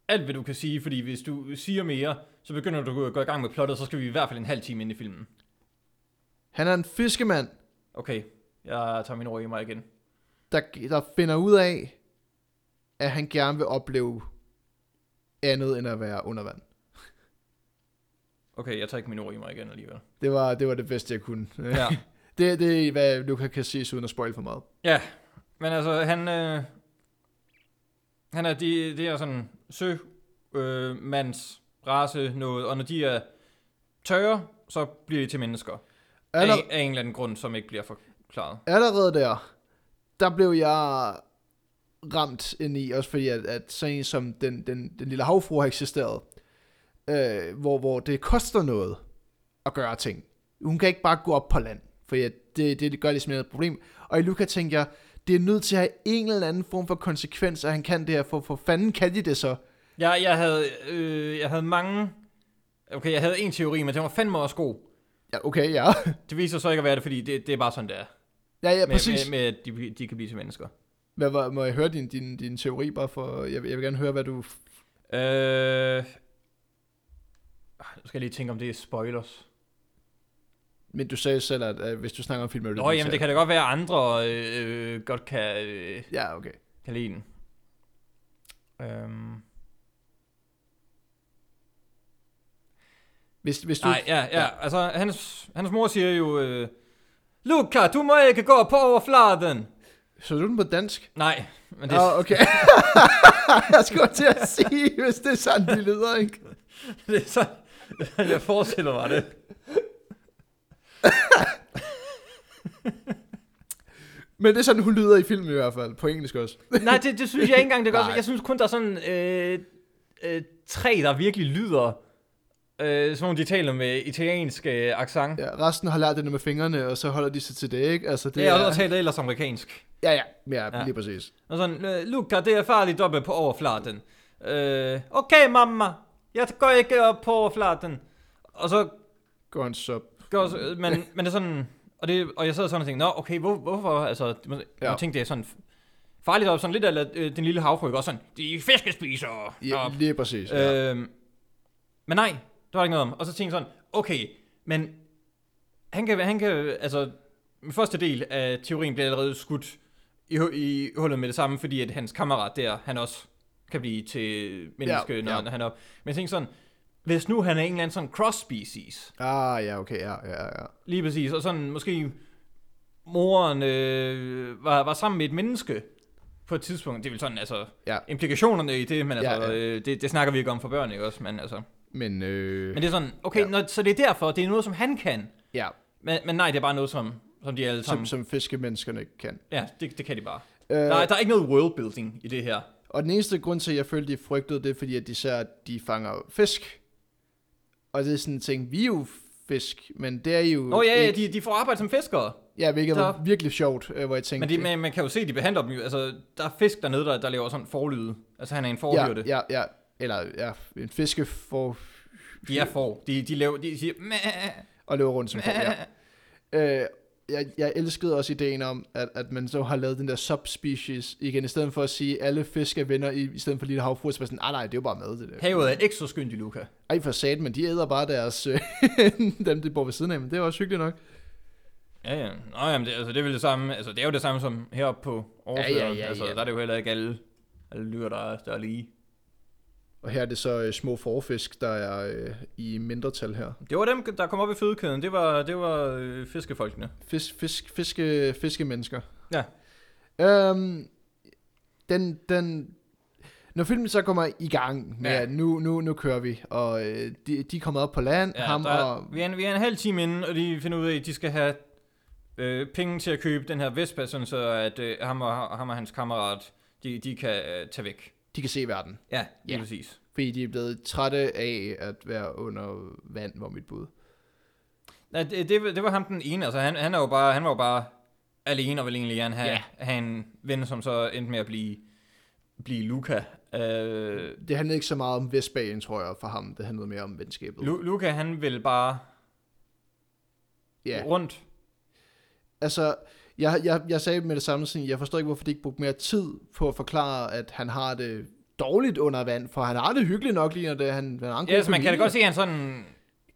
alt, hvad du kan sige, fordi hvis du siger mere, så begynder du at gå i gang med plottet, så skal vi i hvert fald en halv time ind i filmen. Han er en fiskemand, Okay, jeg tager min ord i mig igen. Der, der finder ud af, at han gerne vil opleve andet end at være under vand. Okay, jeg tager ikke min ord i mig igen alligevel. Det var det, var det bedste, jeg kunne. Ja, det, det er, hvad Luca kan sige, uden at spoil for meget. ja men altså, han, øh, han er, de, det er sådan sø, øh, race noget, og når de er tørre, så bliver de til mennesker. Af, Aller, af en eller anden grund, som ikke bliver forklaret. allerede der, der blev jeg ramt ind i, også fordi at, at sådan en som den, den, den lille havfru har eksisteret, øh, hvor, hvor det koster noget at gøre ting. Hun kan ikke bare gå op på land, for det, det, det gør simpelthen et problem. Og i Luca tænker jeg, det er nødt til at have en eller anden form for konsekvens, at han kan det her, for, for fanden kan de det så? Jeg, jeg, havde, øh, jeg havde mange... Okay, jeg havde en teori, men den var fandme også god. Ja, okay, ja. Det viser så ikke at være det, fordi det, det er bare sådan, det er. Ja, ja, med, præcis. med, med, at de, de kan blive til mennesker. Hvad, hvad, må jeg høre din, din, din teori, bare for, jeg, vil- jeg vil gerne høre, hvad du... Øh... Nu skal jeg lige tænke, om det er spoilers. Men du sagde selv, at, at hvis du snakker om film, du Nå, jamen det kan da godt være, at andre øh, øh, godt kan, øh, Ja, okay. kan lide den. Øhm. Hvis, hvis du... Nej, ja, ja, altså hans, hans mor siger jo, øh, Luca, du må ikke gå på overfladen. Så du den på dansk? Nej, men det, Åh, oh, okay. jeg skulle til at sige, hvis det er sådan, de lyder, ikke? det er så, jeg forestiller mig det. Men det er sådan, hun lyder i filmen i hvert fald, på engelsk også. Nej, det, det synes jeg ikke engang, det gør. Jeg synes kun, der er sådan øh, øh, tre, der virkelig lyder, øh, som om de taler med italiensk øh, accent. Ja, resten har lært det med fingrene, og så holder de sig til det, ikke? Altså, det Det er også taler ellers amerikansk. Ja, ja, ja, Ja. ja. lige præcis. Og sådan, øh, Luca, det er farligt oppe på overfladen. Øh, okay, mamma, jeg går ikke op på overfladen. Og så Går han så... går, så- men, men det er sådan, og, det, og jeg sad sådan og tænkte, nå, okay, hvor, hvorfor, altså, jeg Ja. ja. tænkte, det er sådan farligt op, sådan lidt af øh, den lille havfryg, også sådan, de er fiskespisere. Ja, lige præcis. Ja. Øhm, men nej, det var ikke noget om. Og så tænkte jeg sådan, okay, men han kan, han kan, altså, første del af teorien bliver allerede skudt i, i hullet med det samme, fordi at hans kammerat der, han også kan blive til menneske, Ja, når ja. han er op. Men jeg tænkte sådan, hvis nu han er en eller anden sådan cross-species, Ah, ja, okay, ja, ja, ja. lige præcis, og sådan måske moren øh, var, var sammen med et menneske på et tidspunkt, det er vel sådan, altså, Ja. implikationerne i det, men altså, Ja, ja. Øh, det, det snakker vi ikke om for børn, ikke også, men altså... Men, øh, Men det er sådan, okay, Ja. når, så det er derfor, det er noget, som han kan. ja, Men, men nej, det er bare noget, som, som de alle som, sammen... som fiskemenneskerne kan. Ja, det, det kan de bare. Øh, Der, er, der er ikke noget worldbuilding i det her. Og den eneste grund til, at jeg følte, de frygtede, det er fordi, at de ser, at de fanger fisk. Og det er sådan en ting, vi er jo fisk, men det er jo Nå ja, ja de, de får arbejde som fiskere. ja, hvilket var der- virkelig sjovt, øh, hvor jeg tænkte... Men de, man, man kan jo se, at de behandler dem jo. Altså, der er fisk dernede, der, der laver sådan forlyde. Altså, han er en forhyrte. ja, ja, ja, eller ja, en fiske for De er for. De, de laver... De siger... Mæh, at løbe rundt som for, ja. Øh, jeg, jeg elskede også ideen om, at, at man så har lavet den der subspecies igen, i stedet for at sige, at alle fisk er venner, i, i stedet for lille havfruer, så var sådan, ah nej, det er jo bare mad, det der. Havet er ikke så skyndt i Luca. Ej, for sat, men de æder bare deres, øh, dem de bor ved siden af, men det er også hyggeligt nok. Ja, ja. Nå, jamen, det, altså, det er vel det samme. Altså, det er jo det samme som heroppe på overfladen. Ja, ja, ja, altså, ja. der er det jo heller ikke alle, alle dyr, der er, der er lige. Og her er det så øh, små forfisk, der er øh, i mindretal her. Det var dem, der kom op i fødekæden. Det var, det var øh, fiskefolkene. Fisk, fisk, fiske, fiskemennesker. Ja. Øhm, den, den, når filmen så kommer i gang med, Ja. at nu, nu, nu kører vi, og øh, de, de er kommet op på land, Ja, ham der, er- og... vi, er en, vi er en halv time inde, og de finder ud af, at de skal have øh, penge til at købe den her Vespa, sådan så at øh, ham, og, ham og hans kammerat, de, de kan øh, tage væk. De kan se verden. Ja, lige Ja. præcis. Fordi de er blevet trætte af at være under vand, var mit bud. Ja, det, det, det var ham den ene. Altså, han, han, er jo bare, han var jo bare alene og ville egentlig gerne have, Ja. have en ven, som så endte med at blive, blive Luca. Øh, Det handlede ikke så meget om Vestbagen, tror jeg, for ham. Det handlede mere om venskabet. Lu, Luca, han ville bare ja. rundt. Altså, jeg, jeg, jeg sagde med det samme, sådan, jeg forstår ikke, hvorfor de ikke brugte mere tid på at forklare, at han har det dårligt under vand, for han har det hyggeligt nok lige, når det, han, han har en Ja, altså, man kan da godt se, at han sådan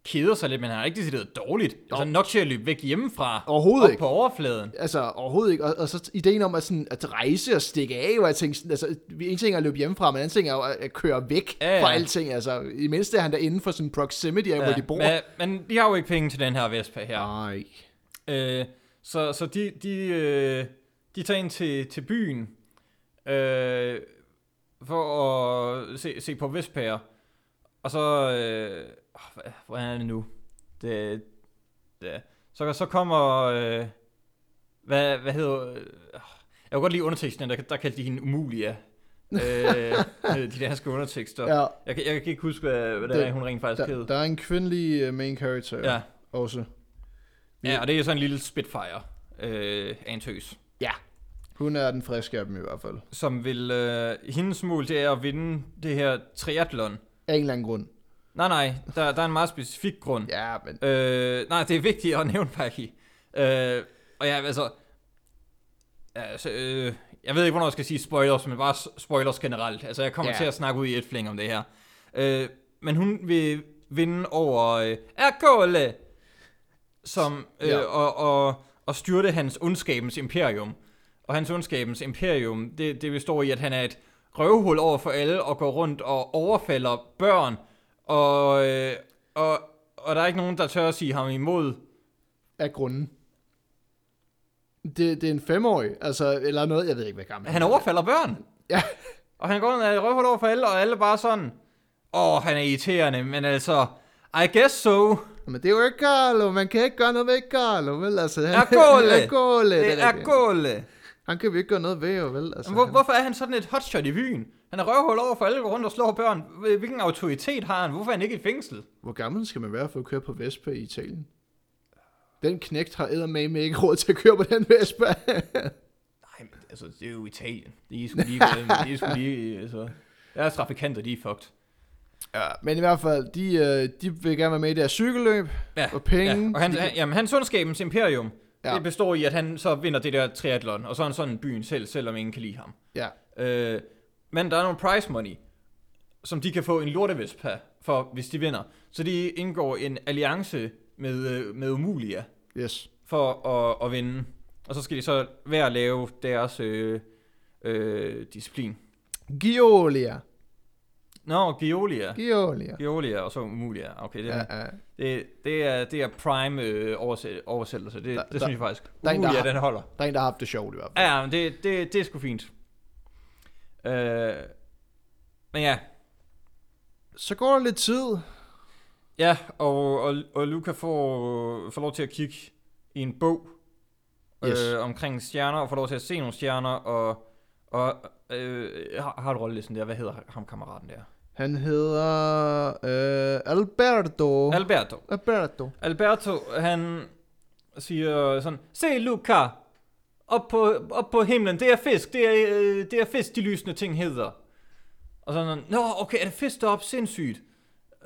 keder sig lidt, men han har ikke decideret dårligt. Altså nok til at løbe væk hjemmefra. Overhovedet op ikke. på overfladen. Altså, overhovedet ikke. Og, og så ideen om at, sådan, at rejse og stikke af, og jeg tænkte, altså, en ting er at løbe hjemmefra, men anden ting er jo at, at køre væk Ja, ja. fra alting. Altså, i mindste er han der inden for sådan proximity af, ja, hvor de bor. Men, men de har jo ikke penge til den her Vespa her. Nej. Øh, så så de, de, øh, de tager ind til, til byen øh, for at se, se på Vespager. Og så... Øh, hvad, hvordan er det nu? Det, det, så, så kommer... Øh, hvad, hvad hedder... Øh, jeg kan godt lide underteksten, der, der kaldte de hende Umulia. øh, øh, de danske undertekster. Ja, Jeg, kan, jeg kan ikke huske, hvad, hvad det, Det- er, hun rent faktisk der, hed. der er en kvindelig uh, main character Ja. også. Ja, og det er sådan en lille Spitfire øh, af en tøs. Ja. Hun er den friske af dem i hvert fald. som vil... Øh, hendes mål, det er at vinde det her triathlon. Af en eller anden grund. Nej, nej, der, der er en meget specifik grund. Ja, men... Øh, nej, det er vigtigt at nævne, Paki. Øh, og ja, altså... altså øh, jeg ved ikke, hvornår jeg skal sige spoilers, men bare spoilers generelt. Altså, jeg kommer Ja. til at snakke ud i et fling om det her. Øh, men hun vil vinde over øh, Erkole, som, øh, Ja. og, og, og styrte hans ondskabens imperium. Og hans ondskabens imperium, det, det består i, at han er et røvhul over for alle, og går rundt og overfalder børn, og, øh, og, og der er ikke nogen, der tør at sige ham imod. Af grunden. Det, det er en femårig, altså, eller noget, jeg ved ikke, hvad gammel Han overfalder børn. Ja. Og han går rundt og er et røvhul over for alle, og alle bare sådan, åh, han er irriterende, men altså, I guess so. Men det er jo ikke Carlo, man kan ikke gøre noget ved Carlo, vel? Altså, han, Ercole. Ercole, Det er gåle. Han kan vi ikke gøre noget ved, jo, vel? Altså, Hvor, han, hvorfor er han sådan et hotshot i byen? Han er røvhul over for alle, går rundt og slår børn. Hvilken autoritet har han? Hvorfor er han ikke i fængsel? hvor gammel skal man være for at køre på Vespa i Italien? Den knægt har eddermame ikke råd til at køre på den Vespa. Nej, men altså, det er jo Italien. De er sgu lige, de er sgu lige, altså... Deres trafikanter, de er fucked. Ja, men i hvert fald, de, øh, de vil gerne være med i det her cykelløb. Ja, Og penge. Ja, og han, de- jamen, hans ondskabens imperium, Ja. det består i, at han så vinder det der triathlon, og så er han sådan byen selv, selvom ingen kan lide ham. Ja, Øh, men der er nogle prize money, som de kan få en lortevespa for, hvis de vinder. Så de indgår en alliance med, øh, med Umulia yes. for at, at vinde. Og så skal de så hver lave deres øh, øh, disciplin. Giolia. Nå, Geolia. Giolia. Geolia og så Umulia. Okay, det, Ja, ja. det, det, er, det er prime øh, oversæt, oversættelse. Det, Der- det synes jeg faktisk. der er en, der Umulia, har- den holder. Der er en, der har haft det sjovt i hvert fald. Ja, men det, det, det er sgu fint. Øh, men ja, Så går der lidt tid. ja og, og, og Luca får, får lov til at kigge i en bog Yes. øh, omkring stjerner, og får lov til at se nogle stjerner, og, og øh, har, har du rollelisten der? Hvad hedder ham kammeraten der? Han hedder øh, Alberto. Alberto. Alberto. Alberto, han siger sådan, se Luca, op på, op på himlen, det er fisk, det er, øh, det er fisk, de lysende ting hedder. Og sådan, nå, okay, er det fisk deroppe? Sindssygt.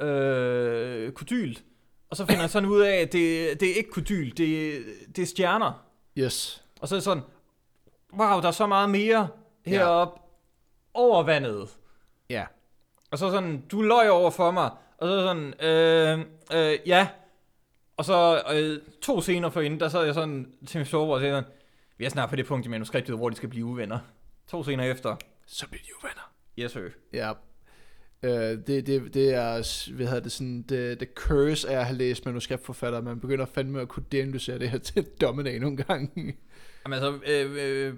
Øh, kodylt. Og så finder han sådan ud af, at det, det er ikke kodylt, det, det er stjerner. Yes. Og så er det sådan, wow, der er så meget mere heroppe over vandet. Ja. Og så sådan, du løj over for mig. Og så sådan, øh, øh, ja. Og så øh, to scener for inden, der sad jeg sådan til min sover og sagde sådan, vi er snart på det punkt i manuskriptet, hvor de skal blive uvenner. To scener efter, Så bliver de jo venner. yes sir. Ja. Øh, det, det, det er, hvad hedder det sådan, det, det curse af at have læst manuskriptforfatter, man begynder fandme at kunne deanalysere det her til dommedag nogle gange. Jamen altså, øh, øh,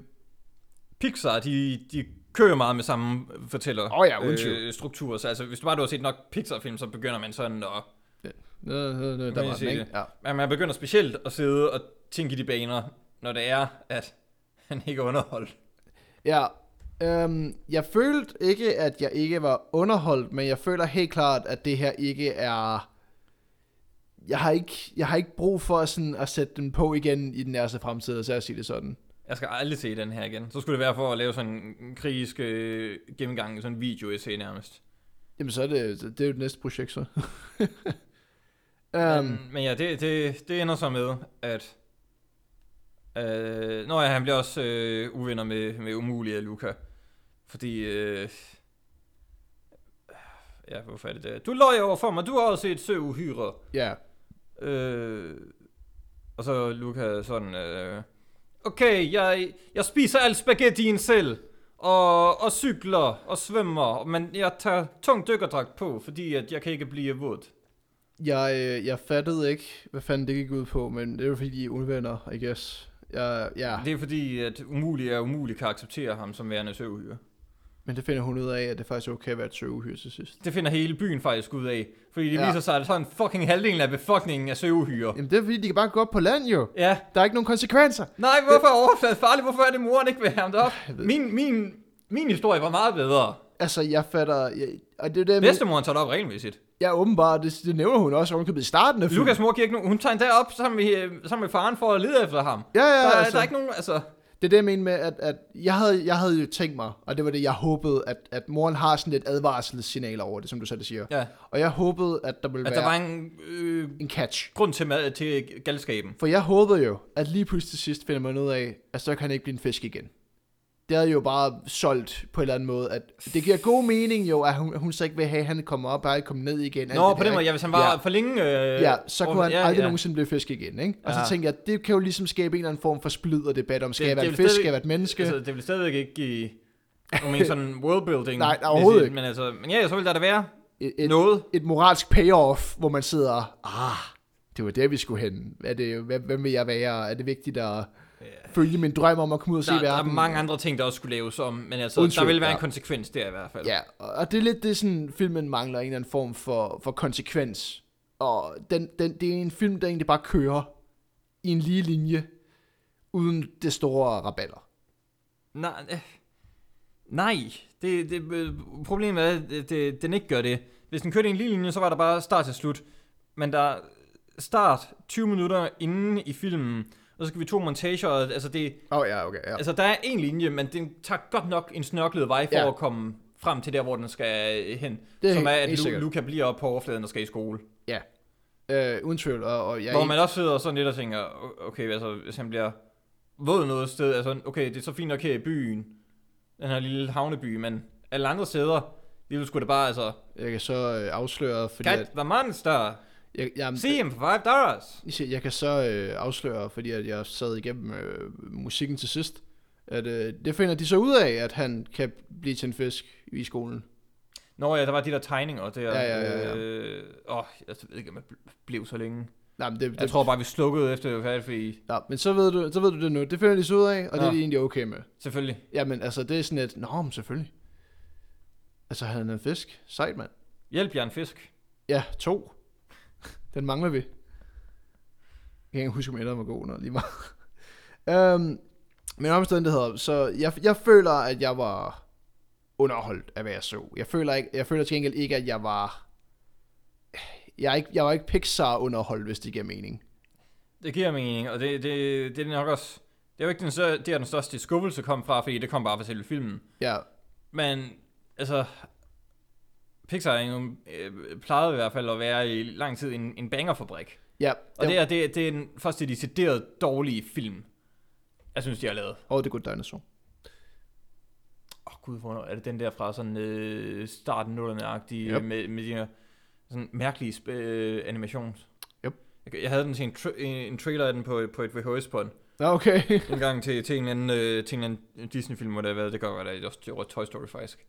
Pixar, de, de kører meget med samme fortæller Åh ja, øh, struktur. Så altså, hvis du bare du har set nok Pixar-film, så begynder man sådan at... Nå, nå, nå, der var den, ikke? Ja. Men man begynder specielt at sidde og tænke i de baner, når det er, at han ikke er underholdt. ja, Øhm, jeg følte ikke, at jeg ikke var underholdt, men jeg føler helt klart, at det her ikke er... Jeg har ikke, jeg har ikke brug for sådan at sætte den på igen i den nærmeste fremtid, så jeg siger det sådan. Jeg skal aldrig se den her igen. Så skulle det være for at lave sådan en krigisk øh, gennemgang, sådan en video essay nærmest. Jamen så er det, det er jo det næste projekt så. Um, men, men ja, det, det, det ender så med, at... Øh, nå ja, han bliver også øh, uvenner med, med umulige af Luca. Fordi... Øh, ja, hvorfor er det det? Du løj over for mig, du har også set søuhyre. ja, Øh, og så Luca sådan... Øh, okay, jeg, jeg spiser al spaghettien selv. Og, og cykler og svømmer, men jeg tager tung dykkerdragt på, fordi at jeg kan ikke blive våd. jeg, øh, jeg fattede ikke, hvad fanden det gik ud på, men det er jo fordi, de er uvenner, I guess. Jeg, ja, Det er fordi, at umulig er umulig kan acceptere ham som værende søuhyre. Men det finder hun ud af, at det faktisk er okay at være et søvhyr til sidst. Det finder hele byen faktisk ud af. Fordi det Ja. ja. viser sig, at sådan fucking halvdelen af befolkningen er søuhyre. Jamen det er fordi, de kan bare gå op på land jo. Ja. Der er ikke nogen konsekvenser. Nej, hvorfor er overfladet farligt? Hvorfor er det moren ikke vil have ham derop? Jeg ved Min, min, min historie var meget bedre. Altså, jeg fatter... Jeg, og det er det, Bedstemoren tager det op regelmæssigt. jeg åbenbart, det, det nævner hun også ovenkøbet i starten af filmen. Lukas mor giver ikke nogen, hun tager endda op sammen med, øh, sammen med faren for at lede efter ham. Ja, ja, der, er- altså, der er ikke nogen, altså... det er det, jeg mener med, at, at jeg, havde, jeg havde jo tænkt mig, og det var det, jeg håbede, at, at moren har sådan lidt advarselssignaler over det, som du selv siger. Ja, Og jeg håbede, at der ville at være der var en øh, en catch. grund til, til galskaben. For jeg håbede jo, at lige pludselig til sidst finder man ud af, at så kan han ikke blive en fisk igen. Det havde jo bare solgt på en eller anden måde, at det giver god mening jo, at hun, hun så ikke vil have, at han kommer op, bare kommer ned igen. Nå, på den måde, ja, hvis han var Ja. for længe... Øh, Ja, så kunne han ja, aldrig ja. nogensinde blive fisk igen, ikke? Og så Ja. tænker jeg, det kan jo ligesom skabe en eller anden form for splid og debat om, skal Det- jeg være det en fisk, skal jeg være et menneske? Altså, det vil stadigvæk ikke give nogen sådan worldbuilding. Nej, overhovedet det- ikke. Men, altså, men ja, så vil der da være et, et, noget. et moralsk payoff, hvor man sidder, ah, det var der, vi skulle hen. Er det, hvem, hvem vil jeg være? Er det vigtigt at følge min drøm om at komme ud og se Der, der er verden? mange andre ting, der også skulle laves om, men altså, Uden der vil være ja. en konsekvens der i hvert fald. Ja, og det er lidt det, sådan, filmen mangler en eller anden form for, for konsekvens. Og den, den, det er en film, der egentlig bare kører i en lige linje, uden det store raballer. Nej, øh, nej. Det, det, øh, problemet er, at det, det, den ikke gør det. Hvis den kørte i en lille linje, så var der bare start til slut. Men der er start 20 minutter inden i filmen, og så skal vi to montager, og, altså, det, Åh oh, ja, okay. Ja. altså der er en linje, men den tager godt nok en snørklet vej for Ja. at komme frem til der, hvor den skal øh, hen. Det er som er, at Lu-. Luca bliver oppe på overfladen og skal i skole. ja. Øh, uden tvivl. Og, og jeg, Hvor man også sidder sådan lidt og tænker, okay, altså hvis han bliver våd noget sted, altså okay, det er så fint nok her i byen, den her lille havneby, men alle andre steder, det ville sgu da bare, altså, jeg kan så øh, afsløre, fordi cat at, the monster, jeg, jeg, see him for five dollars. jeg, kan så øh, afsløre, fordi at jeg sad igennem øh, musikken til sidst, at øh, det finder de så ud af, at han kan blive til en fisk i skolen. Nå ja, der var de der tegninger der. Ja, ja, ja, ja. Øh, åh, jeg ved ikke, om jeg bl- blev så længe. Nej, men det, det, Jeg tror bare, vi slukkede efter det var færdigt, fordi Ja, men så ved, du, så ved du det nu. Det finder de så ud af, og det er de egentlig okay med. selvfølgelig. Jamen, altså, det er sådan et... Nå, men selvfølgelig. Altså, han er en fisk. Sejt, mand. Hjælp jer en fisk. Ja, to. Den mangler vi. Jeg kan ikke huske, om jeg var god under lige meget. um, men omstændigheder, så jeg, jeg føler, at jeg var underholdt af, hvad jeg så. Jeg føler, ikke, jeg føler til gengæld ikke, at jeg var... Jeg, ikke, jeg var ikke Pixar underholdt, hvis det giver mening. Det giver mening, og det, det, det er nok også... Det er jo ikke den, stør- det er den største skuffelse kom fra, fordi det kom bare fra selve filmen. Ja, Men, altså... Pixar er jo, øh, plejede i hvert fald at være i lang tid en, en bangerfabrik. ja. Og det er, det, det er den første decideret dårlige film, jeg synes, de har lavet. Og det er Good Dinosaur. Åh oh, gud, hvornår er det den der fra sådan øh, starten nullerne agtige Yep. med, med de her sådan mærkelige sp- øh, animations. Yep. Jeg, jeg havde den til en, tra- en, trailer af den på, på et VHS-bånd. Ja, okay. En gang til, til en eller anden, øh, til en eller anden Disney-film, hvor det har været, det gør at det også Toy Story faktisk.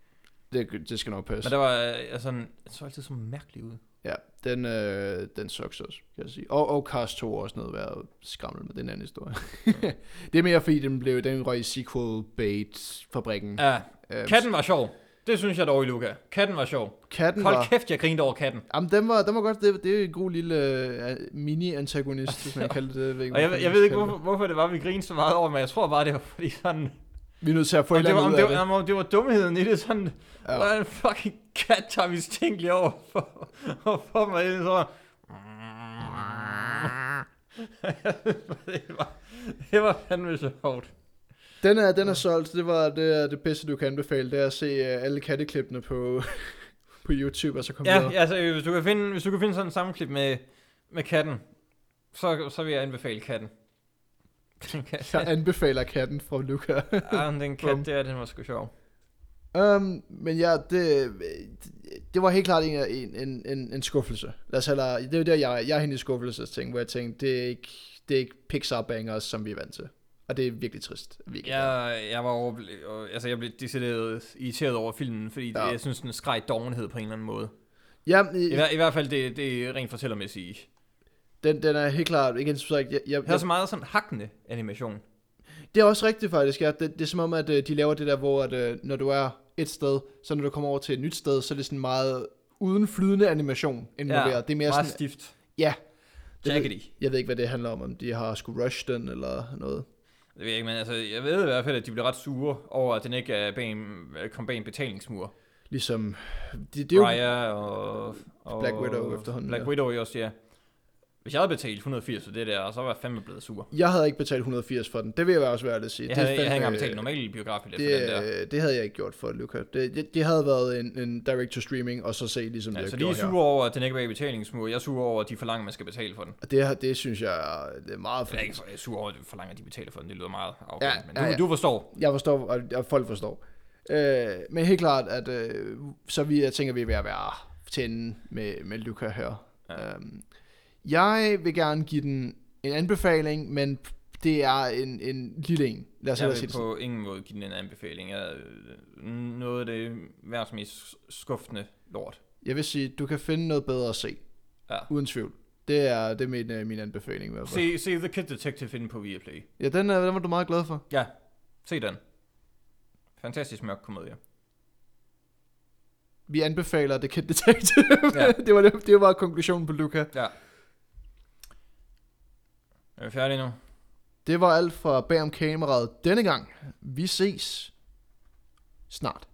Det, det skal nok passe. Men der var øh, altså, den så altid så mærkelig ud. Ja, den, øh, den sucks også, kan jeg sige. Og, og Cast 2 er også noget været skræmmende med den anden historie. det er mere fordi, den blev den røg i sequel bait fabrikken. Ja, Øhm, katten var sjov. Det synes jeg dog Luca. Katten var sjov. katten Hold var... kæft, jeg grinede over katten. Jamen, den var, den var godt. Det, det er en god lille uh, mini-antagonist, hvis man kan kalde det. ved ikke, Og jeg, jeg ved ikke, hvorfor, hvorfor det var, vi grinede så meget over, men jeg tror bare, det var fordi sådan... Vi er nødt til at få Om et det, eller var, om, andet det, ud af var, om det var dumheden i det, sådan, Ja. ja. hvordan fucking kat tager vi stænkeligt over for, og for mig ind, så det var, det var fandme sjovt. Den er, den er solgt. Det var det, er det bedste, du kan anbefale. Det er at se uh, alle katteklippene på, på YouTube, og så komme Ja, videre. ja, altså, hvis du kan finde, hvis du kan finde sådan en sammenklip med, med katten, så, så vil jeg anbefale katten. Den kat, Jeg anbefaler katten fra Luca. ja, den kat der, den var sgu sjov. um, men ja, det, det var helt klart en, en, en, en, skuffelse. Lad os heller, det er jo der, jeg, jeg er henne i skuffelsesting, hvor jeg tænkte, det er ikke, det er ikke Pixar bangers, som vi er vant til. Og det er virkelig trist. Virkelig. Jeg, jeg var over, altså jeg blev decideret irriteret over filmen, fordi Ja. ja. jeg synes, den skreg dovenhed på en eller anden måde. Ja, I, i, i hvert fald det, det er rent fortællermæssigt. Den, den er helt klart, igen, som sagt, jeg, jeg, Det er så meget sådan hakkende animation. Det er også rigtigt faktisk, ja. Det, det er som om, at øh, de laver det der, hvor at, øh, når du er et sted, så når du kommer over til et nyt sted, så er det sådan meget uden flydende animation involveret. Ja, det er mere meget sådan, stift. ja. Det, Jaggedy. jeg ved ikke, hvad det handler om, om de har skulle rush den eller noget. Det ved jeg ikke, men altså, jeg ved i hvert fald, at de blev ret sure over, at den ikke er bag en, kom bag en betalingsmur. Ligesom, det, det er jo, Raya og, og... Black Widow efterhånden, Black ja. Widow også, ja. Hvis jeg havde betalt 180 for det der, så var jeg fandme blevet sur. jeg havde ikke betalt 180 for den, det vil jeg også være at sige. Jeg det, er havde, jeg havde ikke fandme- betalt normal biografbillet for den der. det, det havde jeg ikke gjort for Luca. Det, det, det havde været en, en direct-to-streaming, og så se ligesom Ja, det, så de er her. sure over, at den ikke er bag betalingsmur. Jeg er sur over, at de forlanger, at man skal betale for den. Det, det synes jeg, er- det er meget Jeg er ikke fint. så- jeg er sur over, at de forlanger, at de betaler for den. Det lyder meget afgørende. Ja, men ja, du, ja. du forstår. Jeg forstår, og, og folk forstår. Øh, men helt klart, at øh, så vi, jeg tænker, vi er ved at være til ende med, med Luca her. Ja. Ja. Øhm, jeg vil gerne give den en anbefaling, men det er en, en lille en. Lad os Jeg hellere sige vil det sådan. på ingen måde give den en anbefaling. Jeg, øh, noget af det værste mest skuffende lort. Jeg vil sige, du kan finde noget bedre at se. Ja. Uden tvivl. Det er, det er min, øh, min anbefaling i hvert fald. Se, se The Kid Detective inde på Viaplay. Ja, den, er, den var du meget glad for. Ja, se den. Fantastisk mørk komedie. Vi anbefaler The Kid Detective. Ja. det, var det, det var konklusionen på Luca. Ja. Er vi færdige nu? Det var alt fra bag om kameraet denne gang. Vi ses snart.